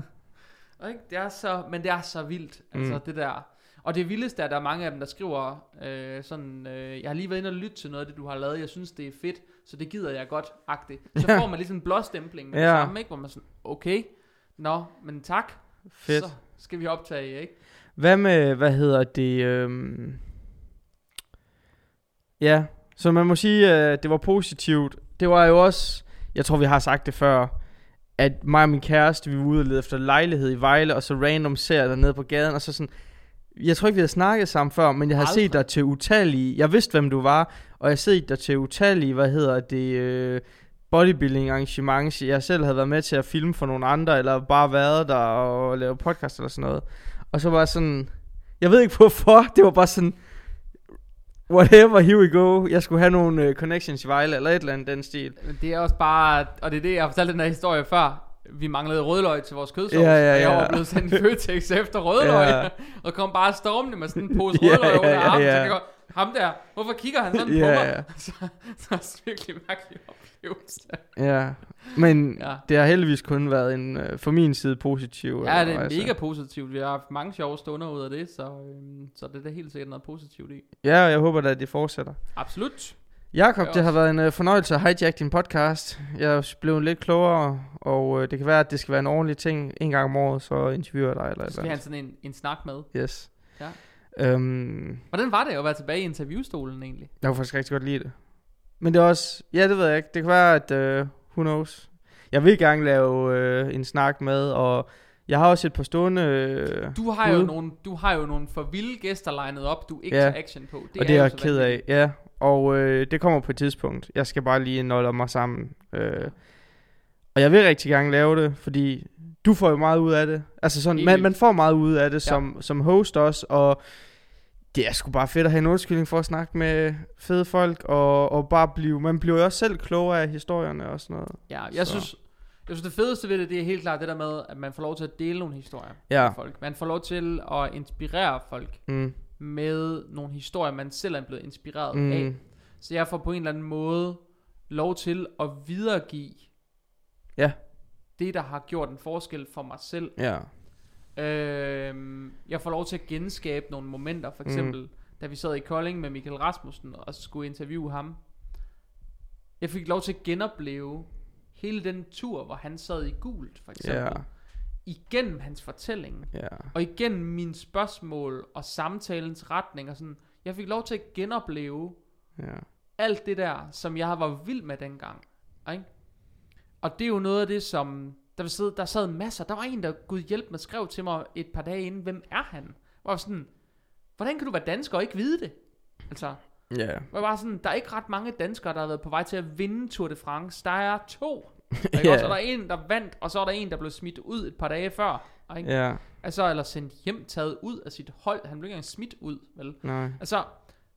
og ikke? Det er så, men det er så vildt, altså Mm. det der. Og det vildeste er, at der er mange af dem, der skriver øh, sådan, øh, jeg har lige været inde og lytte til noget af det, du har lavet, jeg synes, det er fedt, så det gider jeg godt, agtigt. Så Ja. får man lige sådan en blåstempling med Ja. det samme, ikke? Hvor man sådan, okay, nå, men tak, fedt. så skal vi optage, ikke? Hvad med, hvad hedder det, øhm... Ja, så man må sige, at det var positivt. Det var jo også, jeg tror vi har sagt det før, at mig og min kæreste, vi var ude og lede efter lejlighed i Vejle, og så random ser jeg dig nede på gaden, og så sådan, jeg tror ikke, vi havde snakket sammen før, men jeg har set dig til utallige, jeg vidste, hvem du var, og jeg har set dig til utallige, hvad hedder det, øh, bodybuilding arrangements, jeg selv havde været med til at filme for nogle andre, eller bare været der og lave podcast eller sådan noget. Og så var sådan, jeg ved ikke hvorfor, det var bare sådan, whatever, here we go. Jeg skulle have nogle øh, connections i Vejle, eller et eller andet den stil. Det er også bare, og det er det, jeg har fortalt den her historie før, vi manglede rødløg til vores kødsovs, Ja, ja, og jeg ja. var blevet sendt i Føtex efter rødløg, Ja. og kom bare stormende med sådan en pose Ja, rødløg ja, under ja, armen, ja. så jeg går, ham der, hvorfor kigger han sådan på Ja, mig? ja. Så, så er det virkelig mærkelig oplevelse. Ja, men Ja. det har heldigvis kun været en, øh, for min side positiv. Ja, det øh, er mega positivt. Vi har haft mange sjove stunder ud af det, så, øhm, så det er da helt sikkert noget positivt i. Ja, jeg håber da, at det fortsætter. Absolut. Jakob, Ja, det har været en uh, fornøjelse at hijack din podcast. Jeg er blevet lidt klogere, og uh, det kan være, at det skal være en ordentlig ting. En gang om året, så interviewer jeg dig eller Så skal have sådan en, en snak med. Yes. Ja. Øhm, Hvordan var det at være tilbage i interviewstolen egentlig? jeg kunne faktisk rigtig godt lide det. Men det er også, ja det ved jeg ikke, det kan være, at uh, who knows. Jeg vil gerne lave uh, en snak med, og jeg har også et par stående, uh, Du har, jo nogle, du har jo nogle for vilde gæster legnet op, du ikke Ja. tager action på. og det er jeg ked af. Ja, og øh, det kommer på et tidspunkt. Jeg skal bare lige nolde mig sammen. Øh, og jeg vil rigtig gerne lave det, fordi du får jo meget ud af det. Altså sådan, man, man får meget ud af det som, som host også, og det er sgu bare fedt at have en undskyldning for at snakke med fede folk, og, og bare blive, man bliver jo også selv klogere af historierne og sådan noget. Ja, jeg Så. synes, jeg synes det fedeste ved det, det er helt klart det der med, at man får lov til at dele nogle historier Ja. med folk. Man får lov til at inspirere folk Mm. med nogle historier, man selv er blevet inspireret Mm. af. Så jeg får på en eller anden måde lov til at videregive Ja. det, der har gjort en forskel for mig selv. Ja. Øhm, jeg får lov til at genskabe nogle momenter, for eksempel mm. da vi sad i Kolding med Michael Rasmussen og skulle interviewe ham. Jeg fik lov til at genopleve hele den tur, hvor han sad i gult, for eksempel. Ja. Igennem hans fortælling. Ja. Og igennem mine spørgsmål og samtalens retning og sådan. Jeg fik lov til at genopleve Ja. alt det der, som jeg var vild med dengang. Ikke? Og det er jo noget af det, som... Der, var sidde, der sad masser. Der var en, der Gud hjælp mig skrev til mig et par dage inden, hvem er han? Jeg var sådan, hvordan kan du være dansker og ikke vide det? Altså, Ja. hvor jeg bare sådan, der er ikke ret mange danskere, der har været på vej til at vinde Tour de France. Der er to. Ja. Ikke? Og så er der en, der vandt, og så er der en, der blev smidt ud et par dage før. Ikke? Ja. Altså, eller sendt hjem, taget ud af sit hold. Han blev ikke engang smidt ud, vel? Nej. Altså,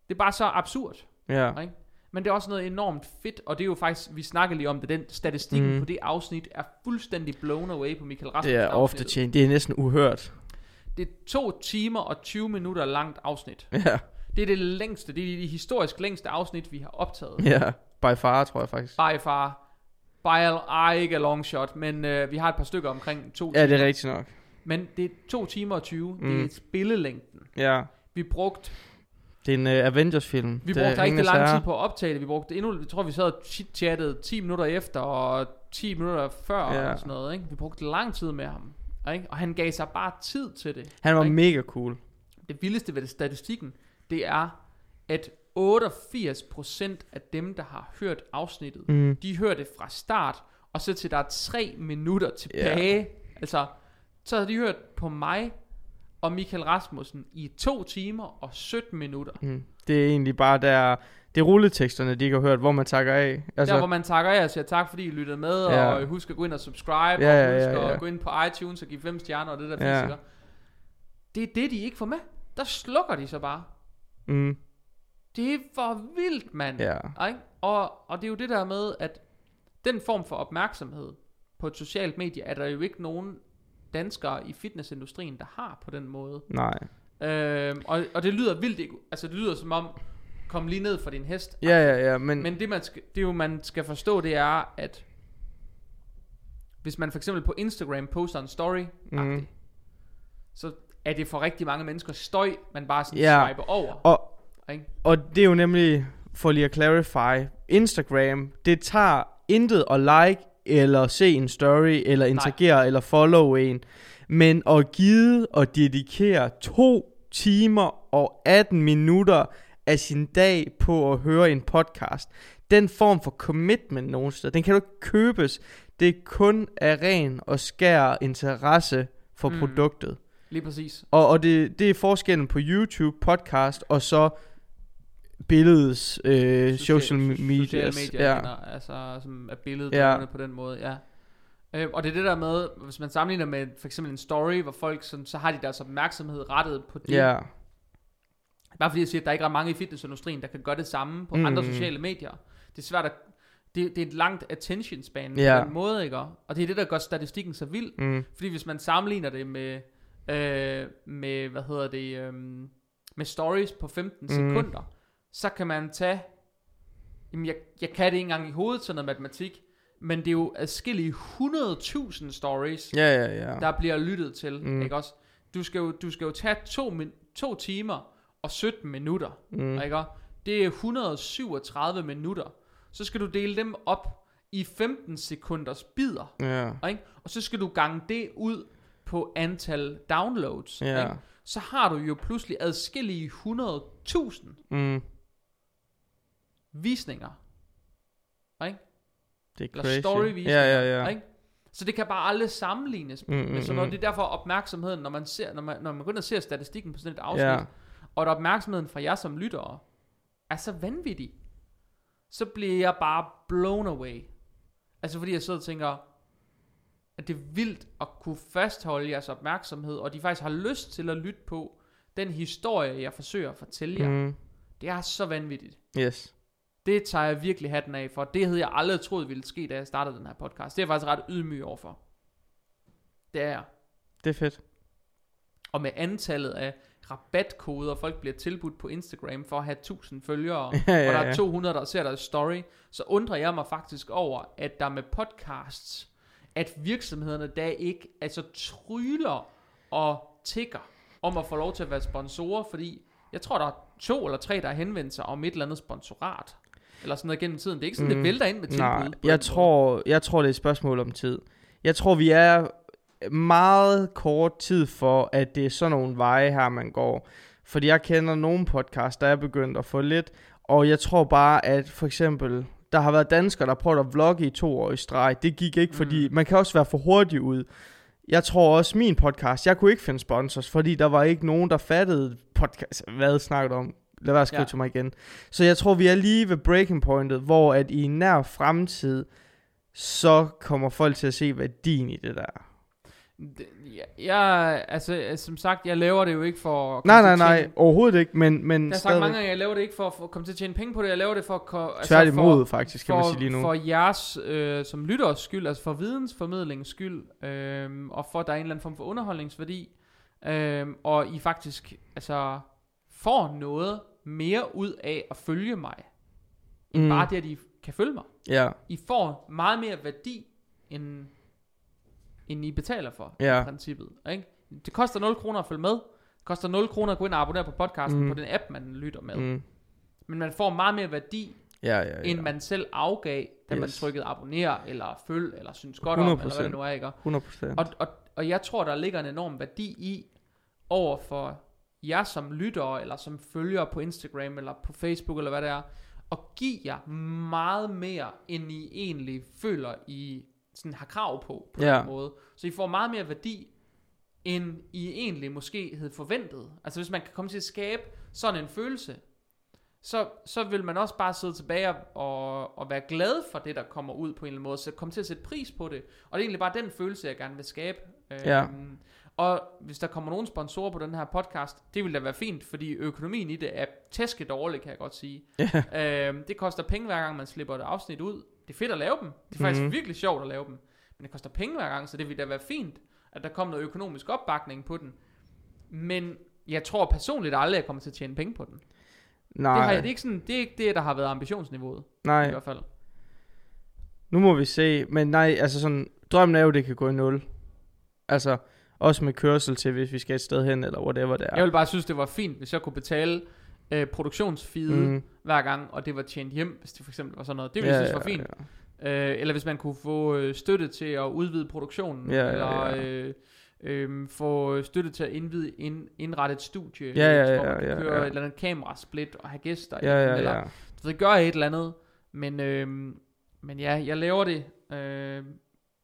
det er bare så absurd. Ja. Ikke? Men det er også noget enormt fedt, og det er jo faktisk, vi snakker lige om det, den statistikken Mm. mm. på det afsnit er fuldstændig blown away på Michael Rasmussen. Det er ofte tjent. Det er næsten uhørt. Det er to timer og 20 minutter langt afsnit. Ja. Det er det længste, det er det historisk længste afsnit, vi har optaget. Ja. By far, tror jeg faktisk. By far. By a, ikke a long shot, men øh, vi har et par stykker omkring to Ja, timer. det er rigtigt nok. Men det er to timer og 20, mm. det Mm. er spillelængden. Ja. Vi brugte, Det er en uh, Avengers-film. vi Det brugte rigtig Ringenes lang tid på at optage det. Vi brugte endnu, jeg tror vi sad og chit-chattede 10 minutter efter, og 10 minutter før, Ja. og sådan noget. Ikke? Vi brugte lang tid med ham. Ikke? Og han gav sig bare tid til det. Han var ikke? mega cool. Det vildeste ved det statistikken, det er, at 88% af dem, der har hørt afsnittet, Mm. de hører det fra start, og så til der er 3 minutter tilbage. Yeah. Altså, så har de hørt på mig og Michael Rasmussen i 2 timer og 17 minutter. Mm. Det er egentlig bare der... Det er rulleteksterne, de ikke har hørt, hvor man takker af. Altså, der hvor man takker af og siger tak fordi I lyttede med Ja. Og husk at gå ind og subscribe Ja, Og ja, husk ja, ja. at gå ind på iTunes og give 5 stjerner Og det der Ja. Det er det de ikke får med Der slukker de så bare mm, Det er for vildt mand ja. Og, og det er jo det der med at Den form for opmærksomhed På et socialt medie Er der jo ikke nogen danskere i fitnessindustrien Der har på den måde Nej. øhm, og, og det lyder vildt ikke Altså det lyder som om Kom lige ned fra din hest Ja, ja, ja, men... Men det, man skal, det jo, man skal forstå, det er, at hvis man for eksempel på Instagram poster en story, mm. så er det for rigtig mange mennesker støj, man bare sådan Ja. swiper over. Og, Ikke? og det er jo nemlig, for lige at clarify, Instagram, det tager intet at like, eller se en story, eller interagere, Nej. eller follow en. Men at give og dedikere to timer og 18 minutter af sin dag på at høre en podcast, den form for commitment nogen steder, den kan du ikke købes. Det er kun af ren og skær interesse for Mm. produktet. Lige præcis. Og, og det, det er forskellen på YouTube, podcast og så billedets øh, social, media. Sociale medier, Ja. altså, som er billedet Ja. på den måde, ja. Øh, og det er det der med, hvis man sammenligner med for eksempel en story, hvor folk sådan, så har de deres opmærksomhed rettet på det. ja. Bare fordi jeg siger, at der ikke er mange i fitnessindustrien, der kan gøre det samme på Mm. andre sociale medier. Det er svært at... Det, det er et langt attention span Ja. på den måde, ikke? Og det er det, der gør statistikken så vild. Mm. Fordi hvis man sammenligner det med, øh, med hvad hedder det, øh, med stories på 15 Mm. sekunder, så kan man tage, jamen jeg, jeg kan det ikke engang i hovedet, sådan noget matematik, men det er jo adskillige 100.000 stories, Ja, ja, ja. der bliver lyttet til, Mm. ikke også? Du skal jo, du skal jo tage to, min, to timer og 17 minutter, mm. ikke også? Det er 137 minutter. Så skal du dele dem op i 15 sekunders bidder, Ja. ikke? Og så skal du gange det ud på antal downloads, Ja. ikke? Så har du jo pludselig adskillige 100.000 Mm. Visninger, ikke? Det er Eller crazy. storyvisninger, Ja, ja, ja. ikke? Så det kan bare aldrig sammenlignes Mm, mm, mm, med sådan noget. mm. Det er derfor opmærksomheden, når man ser, når man, når man går ind og ser statistikken på sådan et afsnit, Ja. og at opmærksomheden fra jer som lyttere er så vanvittig, så bliver jeg bare blown away. Altså fordi jeg sidder og tænker, at det er vildt at kunne fastholde jeres opmærksomhed, og de faktisk har lyst til at lytte på den historie, jeg forsøger at fortælle jer. Mm. Det er så vanvittigt. Yes. Det tager jeg virkelig hatten af for. Det havde jeg aldrig troet ville ske, da jeg startede den her podcast. Det er jeg faktisk ret ydmyg overfor. Det er jeg. Det er fedt. Og med antallet af rabatkoder, folk bliver tilbudt på Instagram for at have 1000 følgere, Ja, ja, og der er ja. 200, der ser deres story, så undrer jeg mig faktisk over, at der med podcasts, at virksomhederne der ikke altså tryller og tigger om at få lov til at være sponsorer, fordi jeg tror, der er to eller tre, der har henvendt sig om et eller andet sponsorat. Eller sådan noget gennem tiden. Det er ikke sådan, mm. det vælter ind med tilbud. Nej, jeg tror, jeg tror, det er et spørgsmål om tid. Jeg tror, vi er meget kort tid for, at det er sådan nogle veje her, man går. Fordi jeg kender nogle podcasts, der er begyndt at få lidt, og jeg tror bare, at for eksempel, der har været danskere, der prøvet at vlogge i to år i streg. Det gik ikke, fordi Mm. man kan også være for hurtig ud. Jeg tror også, min podcast, jeg kunne ikke finde sponsors, fordi der var ikke nogen, der fattede podcast, hvad snakker du om? Lad være at skrive Ja. til mig igen. Så jeg tror, vi er lige ved breaking pointet, hvor at i en nær fremtid, så kommer folk til at se værdien i det der. Jeg, altså, altså, som sagt, jeg laver det jo ikke for at Nej, komme nej, at nej, tjene- overhovedet ikke, men, men Jeg har sagt mange gange, jeg laver det ikke for at, for at komme til at tjene penge på det, jeg laver det for at... Altså tværtimod for, faktisk, kan for, man sige lige nu. For jeres, øh, som lytteres skyld, altså for vidensformidlingens skyld, øh, og for at der er en eller anden form for underholdningsværdi, øh, og I faktisk altså, får noget mere ud af at følge mig, end Mm. bare det, at I kan følge mig. Ja, I får meget mere værdi, end, end I betaler for, Ja. i princippet. Ikke? Det koster 0 kroner at følge med. Det koster 0 kroner at gå ind og abonnere på podcasten Mm. på den app, man lytter med. mm. Men man får meget mere værdi, ja, ja, ja. end man selv afgav, da yes. man trykkede abonner, eller følg, eller synes godt om, eller hvad det 100%. nu er, ikke? 100 procent. Og, og, og jeg tror, der ligger en enorm værdi i, over for jer som lyttere, eller som følgere på Instagram, eller på Facebook, eller hvad det er, at give jer meget mere, end I egentlig føler, I sådan har krav på, på Ja. den måde. Så I får meget mere værdi, end I egentlig måske havde forventet. Altså hvis man kan komme til at skabe sådan en følelse, så, så vil man også bare sidde tilbage og, og være glad for det, der kommer ud på en eller anden måde, så komme til at sætte pris på det. Og det er egentlig bare den følelse, jeg gerne vil skabe. Ja. Øhm, og hvis der kommer nogle sponsorer på den her podcast, det vil da være fint, fordi økonomien i det er tæske dårlig, kan jeg godt sige. Ja. Øhm, det koster penge hver gang, man slipper et afsnit ud. Det er fedt at lave dem. Det er faktisk Mhm. virkelig sjovt at lave dem. Men det koster penge hver gang, så det vil da være fint, at der kommer noget økonomisk opbakning på den. Men jeg tror personligt aldrig, at jeg kommer til at tjene penge på den. Nej, Det, har det, er ikke sådan, det er ikke det, der har været ambitionsniveauet, i nej, hvert fald. nu må vi se. Men nej, altså sådan, drømmen er jo, det kan gå i nul. Altså, også med kørsel til, hvis vi skal et sted hen, eller whatever det er. Jeg vil bare synes, det var fint, hvis jeg kunne betale øh, produktionsfide mm. Hver gang, og det var tjent hjem, hvis det for eksempel var sådan noget. Det ville jeg synes var fint. Ja. Øh, eller hvis man kunne få øh, støtte til at udvide produktionen, Ja, ja, eller ja. Øh, øh, få støtte til at indvide, ind, indrette et studie, Ja, ja, hvor man ja, kan ja, køre ja. et eller andet kamerasplit og have gæster, Ja, ja, eller ja. du ved, gøre et eller andet, men, øh, men ja, jeg laver det, øh,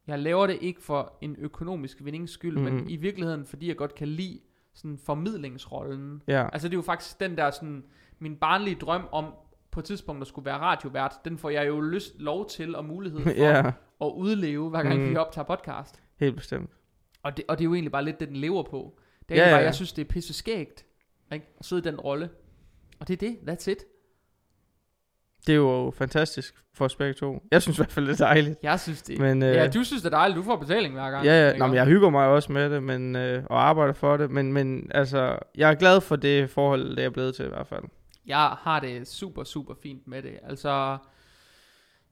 jeg laver det ikke for en økonomisk vindings skyld, mm. men Mhm. i virkeligheden, fordi jeg godt kan lide sådan formidlingsrollen. Ja, Altså det er jo faktisk den der sådan, min barnlige drøm om på et tidspunkt at skulle være radiovært, den får jeg jo lyst, lov til og mulighed for ja, at udleve, hver gang mm. Vi optager podcast. helt bestemt. Og det, og det er jo egentlig bare lidt det, den lever på. Det er ja, bare, ja. jeg synes, det er pisse skægt, ikke? At sidde i den rolle. Og det er det, that's it. Det er jo fantastisk for os begge to. Jeg synes i hvert fald, det er dejligt. Jeg synes det. Men, øh, ja, du synes det er dejligt, du får betaling hver gang. Ja, ja. Nå, men jeg hygger mig også med det, men, øh, og arbejder for det, men, men altså, jeg er glad for det forhold, det er blevet til i hvert fald. Jeg har det super, super fint med det. Altså,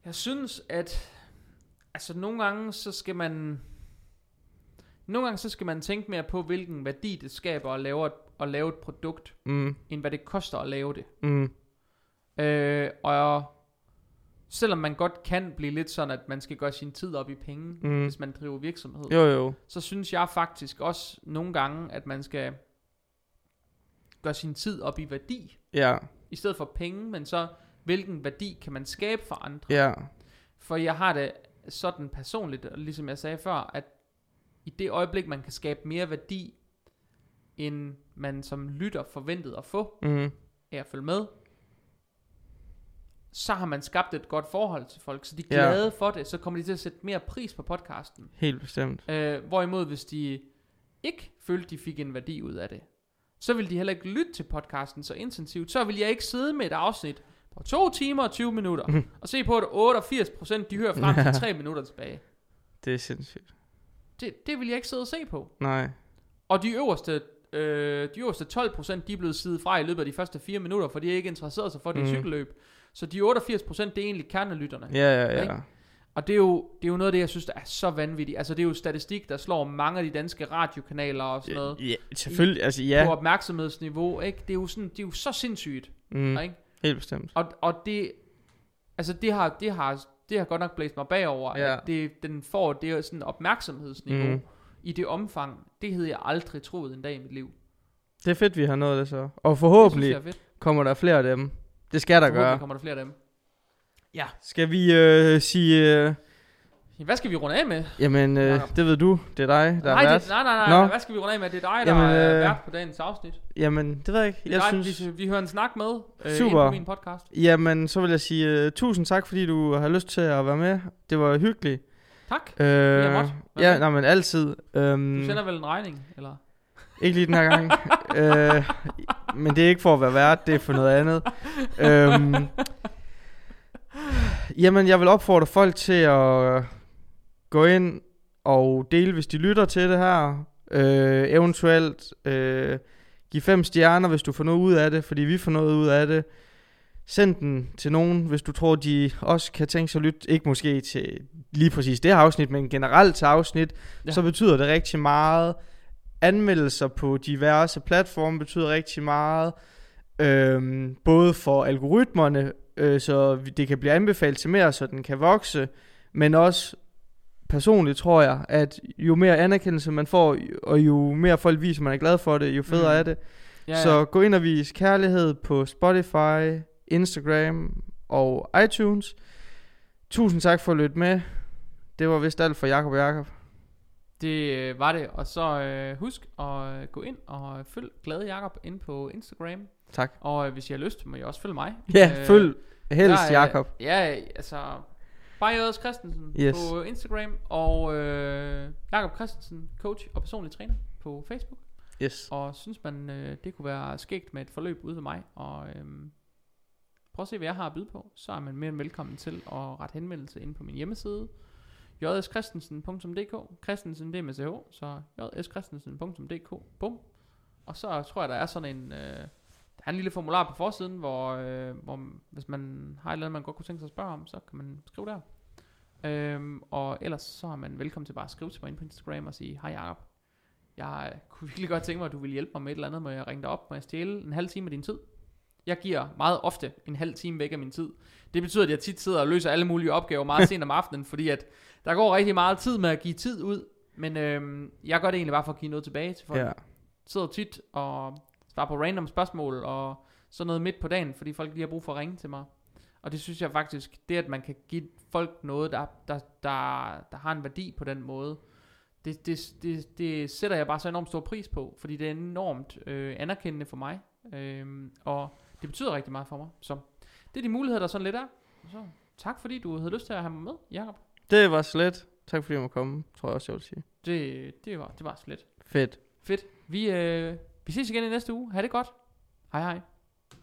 jeg synes, at altså nogle gange, så skal man nogle gange, så skal man tænke mere på, hvilken værdi det skaber at lave et, at lave et produkt, Mm, end hvad det koster at lave det. mm, Øh, og selvom man godt kan blive lidt sådan, at man skal gøre sin tid op i penge, Mm. hvis man driver virksomhed, jo, jo. så synes jeg faktisk også nogle gange, at man skal gøre sin tid op i værdi, Ja, i stedet for penge, men så hvilken værdi kan man skabe for andre. ja, For jeg har det sådan personligt, og ligesom jeg sagde før, at i det øjeblik, man kan skabe mere værdi, end man som lytter forventede at få mm, af at følge med, så har man skabt et godt forhold til folk, så de er Ja. glade for det, så kommer de til at sætte mere pris på podcasten. Helt bestemt. Øh, hvorimod hvis de ikke følte, de fik en værdi ud af det, så vil de heller ikke lytte til podcasten så intensivt. Så vil jeg ikke sidde med et afsnit på 2 timer og 20 minutter, Mhm. og se på, at 88% de hører frem til 3 minutter tilbage. Det er sindssygt. Det, det vil jeg ikke sidde og se på. Nej. Og de øverste, øh, de øverste 12%, de er blevet sidet fra i løbet af de første 4 minutter, for de er ikke interesseret sig for det mm. Cykelløb. Så de 88%, det er egentlig kernelytterne. Ja, ja, Ikke? ja. Og det er, jo, det er jo noget af det, jeg synes, der er så vanvittigt. Altså, det er jo statistik, der slår mange af de danske radiokanaler og sådan noget. Ja, selvfølgelig. Altså, På ja. opmærksomhedsniveau, ikke? Det er jo, sådan, det er jo så sindssygt, Mm, ikke? helt bestemt. Og, og det, altså det har, det har, det har godt nok blæst mig bagover, Ja. at det, den får det sådan opmærksomhedsniveau Mm. i det omfang. Det havde jeg aldrig troet en dag i mit liv. Det er fedt, vi har nået det så. Og Det synes forhåbentlig er fedt. kommer der flere af dem. Det skal der gøre. kommer der flere af dem. Ja. Skal vi øh, sige... Øh, Hvad skal vi runde af med? jamen, øh, det ved du. Det er dig, der nej, er det, vært. nej, nej, nej, Nå. Hvad skal vi runde af med? Det er dig, der Jamen, er øh, vært på dagens afsnit. Jamen, det ved jeg ikke. Det er Jeg dig, synes... vi, vi hører en snak med øh, Super. på min podcast. Jamen, så vil jeg sige uh, tusind tak, fordi du har lyst til at være med. Det var hyggeligt. Tak. Øh, måtte. Hvad ja, nej, men altid. Um, Du sender vel en regning, eller? Ikke lige den her gang. øh, men det er ikke for at være vært, det er for noget andet. øhm, jamen, jeg vil opfordre folk til at gå ind og dele, hvis de lytter til det her. Øh, eventuelt øh, give fem stjerner, hvis du får noget ud af det, fordi vi får noget ud af det. Send den til nogen, hvis du tror, de også kan tænke sig at lytte. Ikke måske til lige præcis det her afsnit, men generelt til afsnit. Ja. Ja. Så betyder det rigtig meget. Anmeldelser på diverse platforme betyder rigtig meget. Øhm, både for algoritmerne, øh, så det kan blive anbefalet til mere, så den kan vokse. Men også personligt tror jeg, at jo mere anerkendelse man får, og jo mere folk viser, man er glad for det, jo federe Mm. er det. Ja, så gå ind og vis kærlighed på Spotify, Instagram og iTunes. Tusind tak for at lytte med. Det var vist alt for Jakob og Jakob. Det øh, var det. Og så øh, husk at øh, gå ind og følg Glade Jakob ind på Instagram. Tak. Og øh, hvis I har lyst, må I også følge mig. Ja, Øh, følg helst Jakob. Ja, altså... Bajer Christensen Yes. på Instagram. Og øh, Jakob Christensen, coach og personlig træner på Facebook. Yes. Og synes man, øh, det kunne være skægt med et forløb ude ved mig. Og øh, prøv at se, hvad jeg har at byde på. Så er man mere end velkommen til at rette henvendelse ind på min hjemmeside. jskristensen.dk Christensen det er med ch, så jskristensen.dk Bum. Og så tror jeg, der er sådan en... Øh, der er en lille formular på forsiden, hvor, øh, hvor hvis man har et eller andet, man godt kunne tænke sig at spørge om, så kan man skrive der. Øhm, og ellers så er man velkommen til bare at skrive til mig ind på Instagram og sige, hej Jacob, jeg kunne virkelig godt tænke mig, at du ville hjælpe mig med et eller andet, må jeg ringe dig op, må jeg stjæle en halv time af din tid? Jeg giver meget ofte en halv time væk af min tid. Det betyder, at jeg tit sidder og løser alle mulige opgaver meget sent om aftenen, fordi at der går rigtig meget tid med at give tid ud, men øhm, jeg gør det egentlig bare for at give noget tilbage til folk. Ja. Sidder tit og svarer på random spørgsmål og sådan noget midt på dagen, fordi folk lige har brug for at ringe til mig. Og det synes jeg faktisk, det at man kan give folk noget, der, der, der, der har en værdi på den måde, det, det, det, det sætter jeg bare så enormt stor pris på, fordi det er enormt øh, anerkendende for mig, øh, og det betyder rigtig meget for mig. Så det er de muligheder, der sådan lidt er. Så tak fordi du havde lyst til at have mig med, Jacob. Det var slet. Tak fordi jeg må komme, tror jeg også, jeg vil sige. Det, det, var, det var slet Fedt. fedt. Vi, øh, vi ses igen i næste uge. Ha' det godt. Hej hej.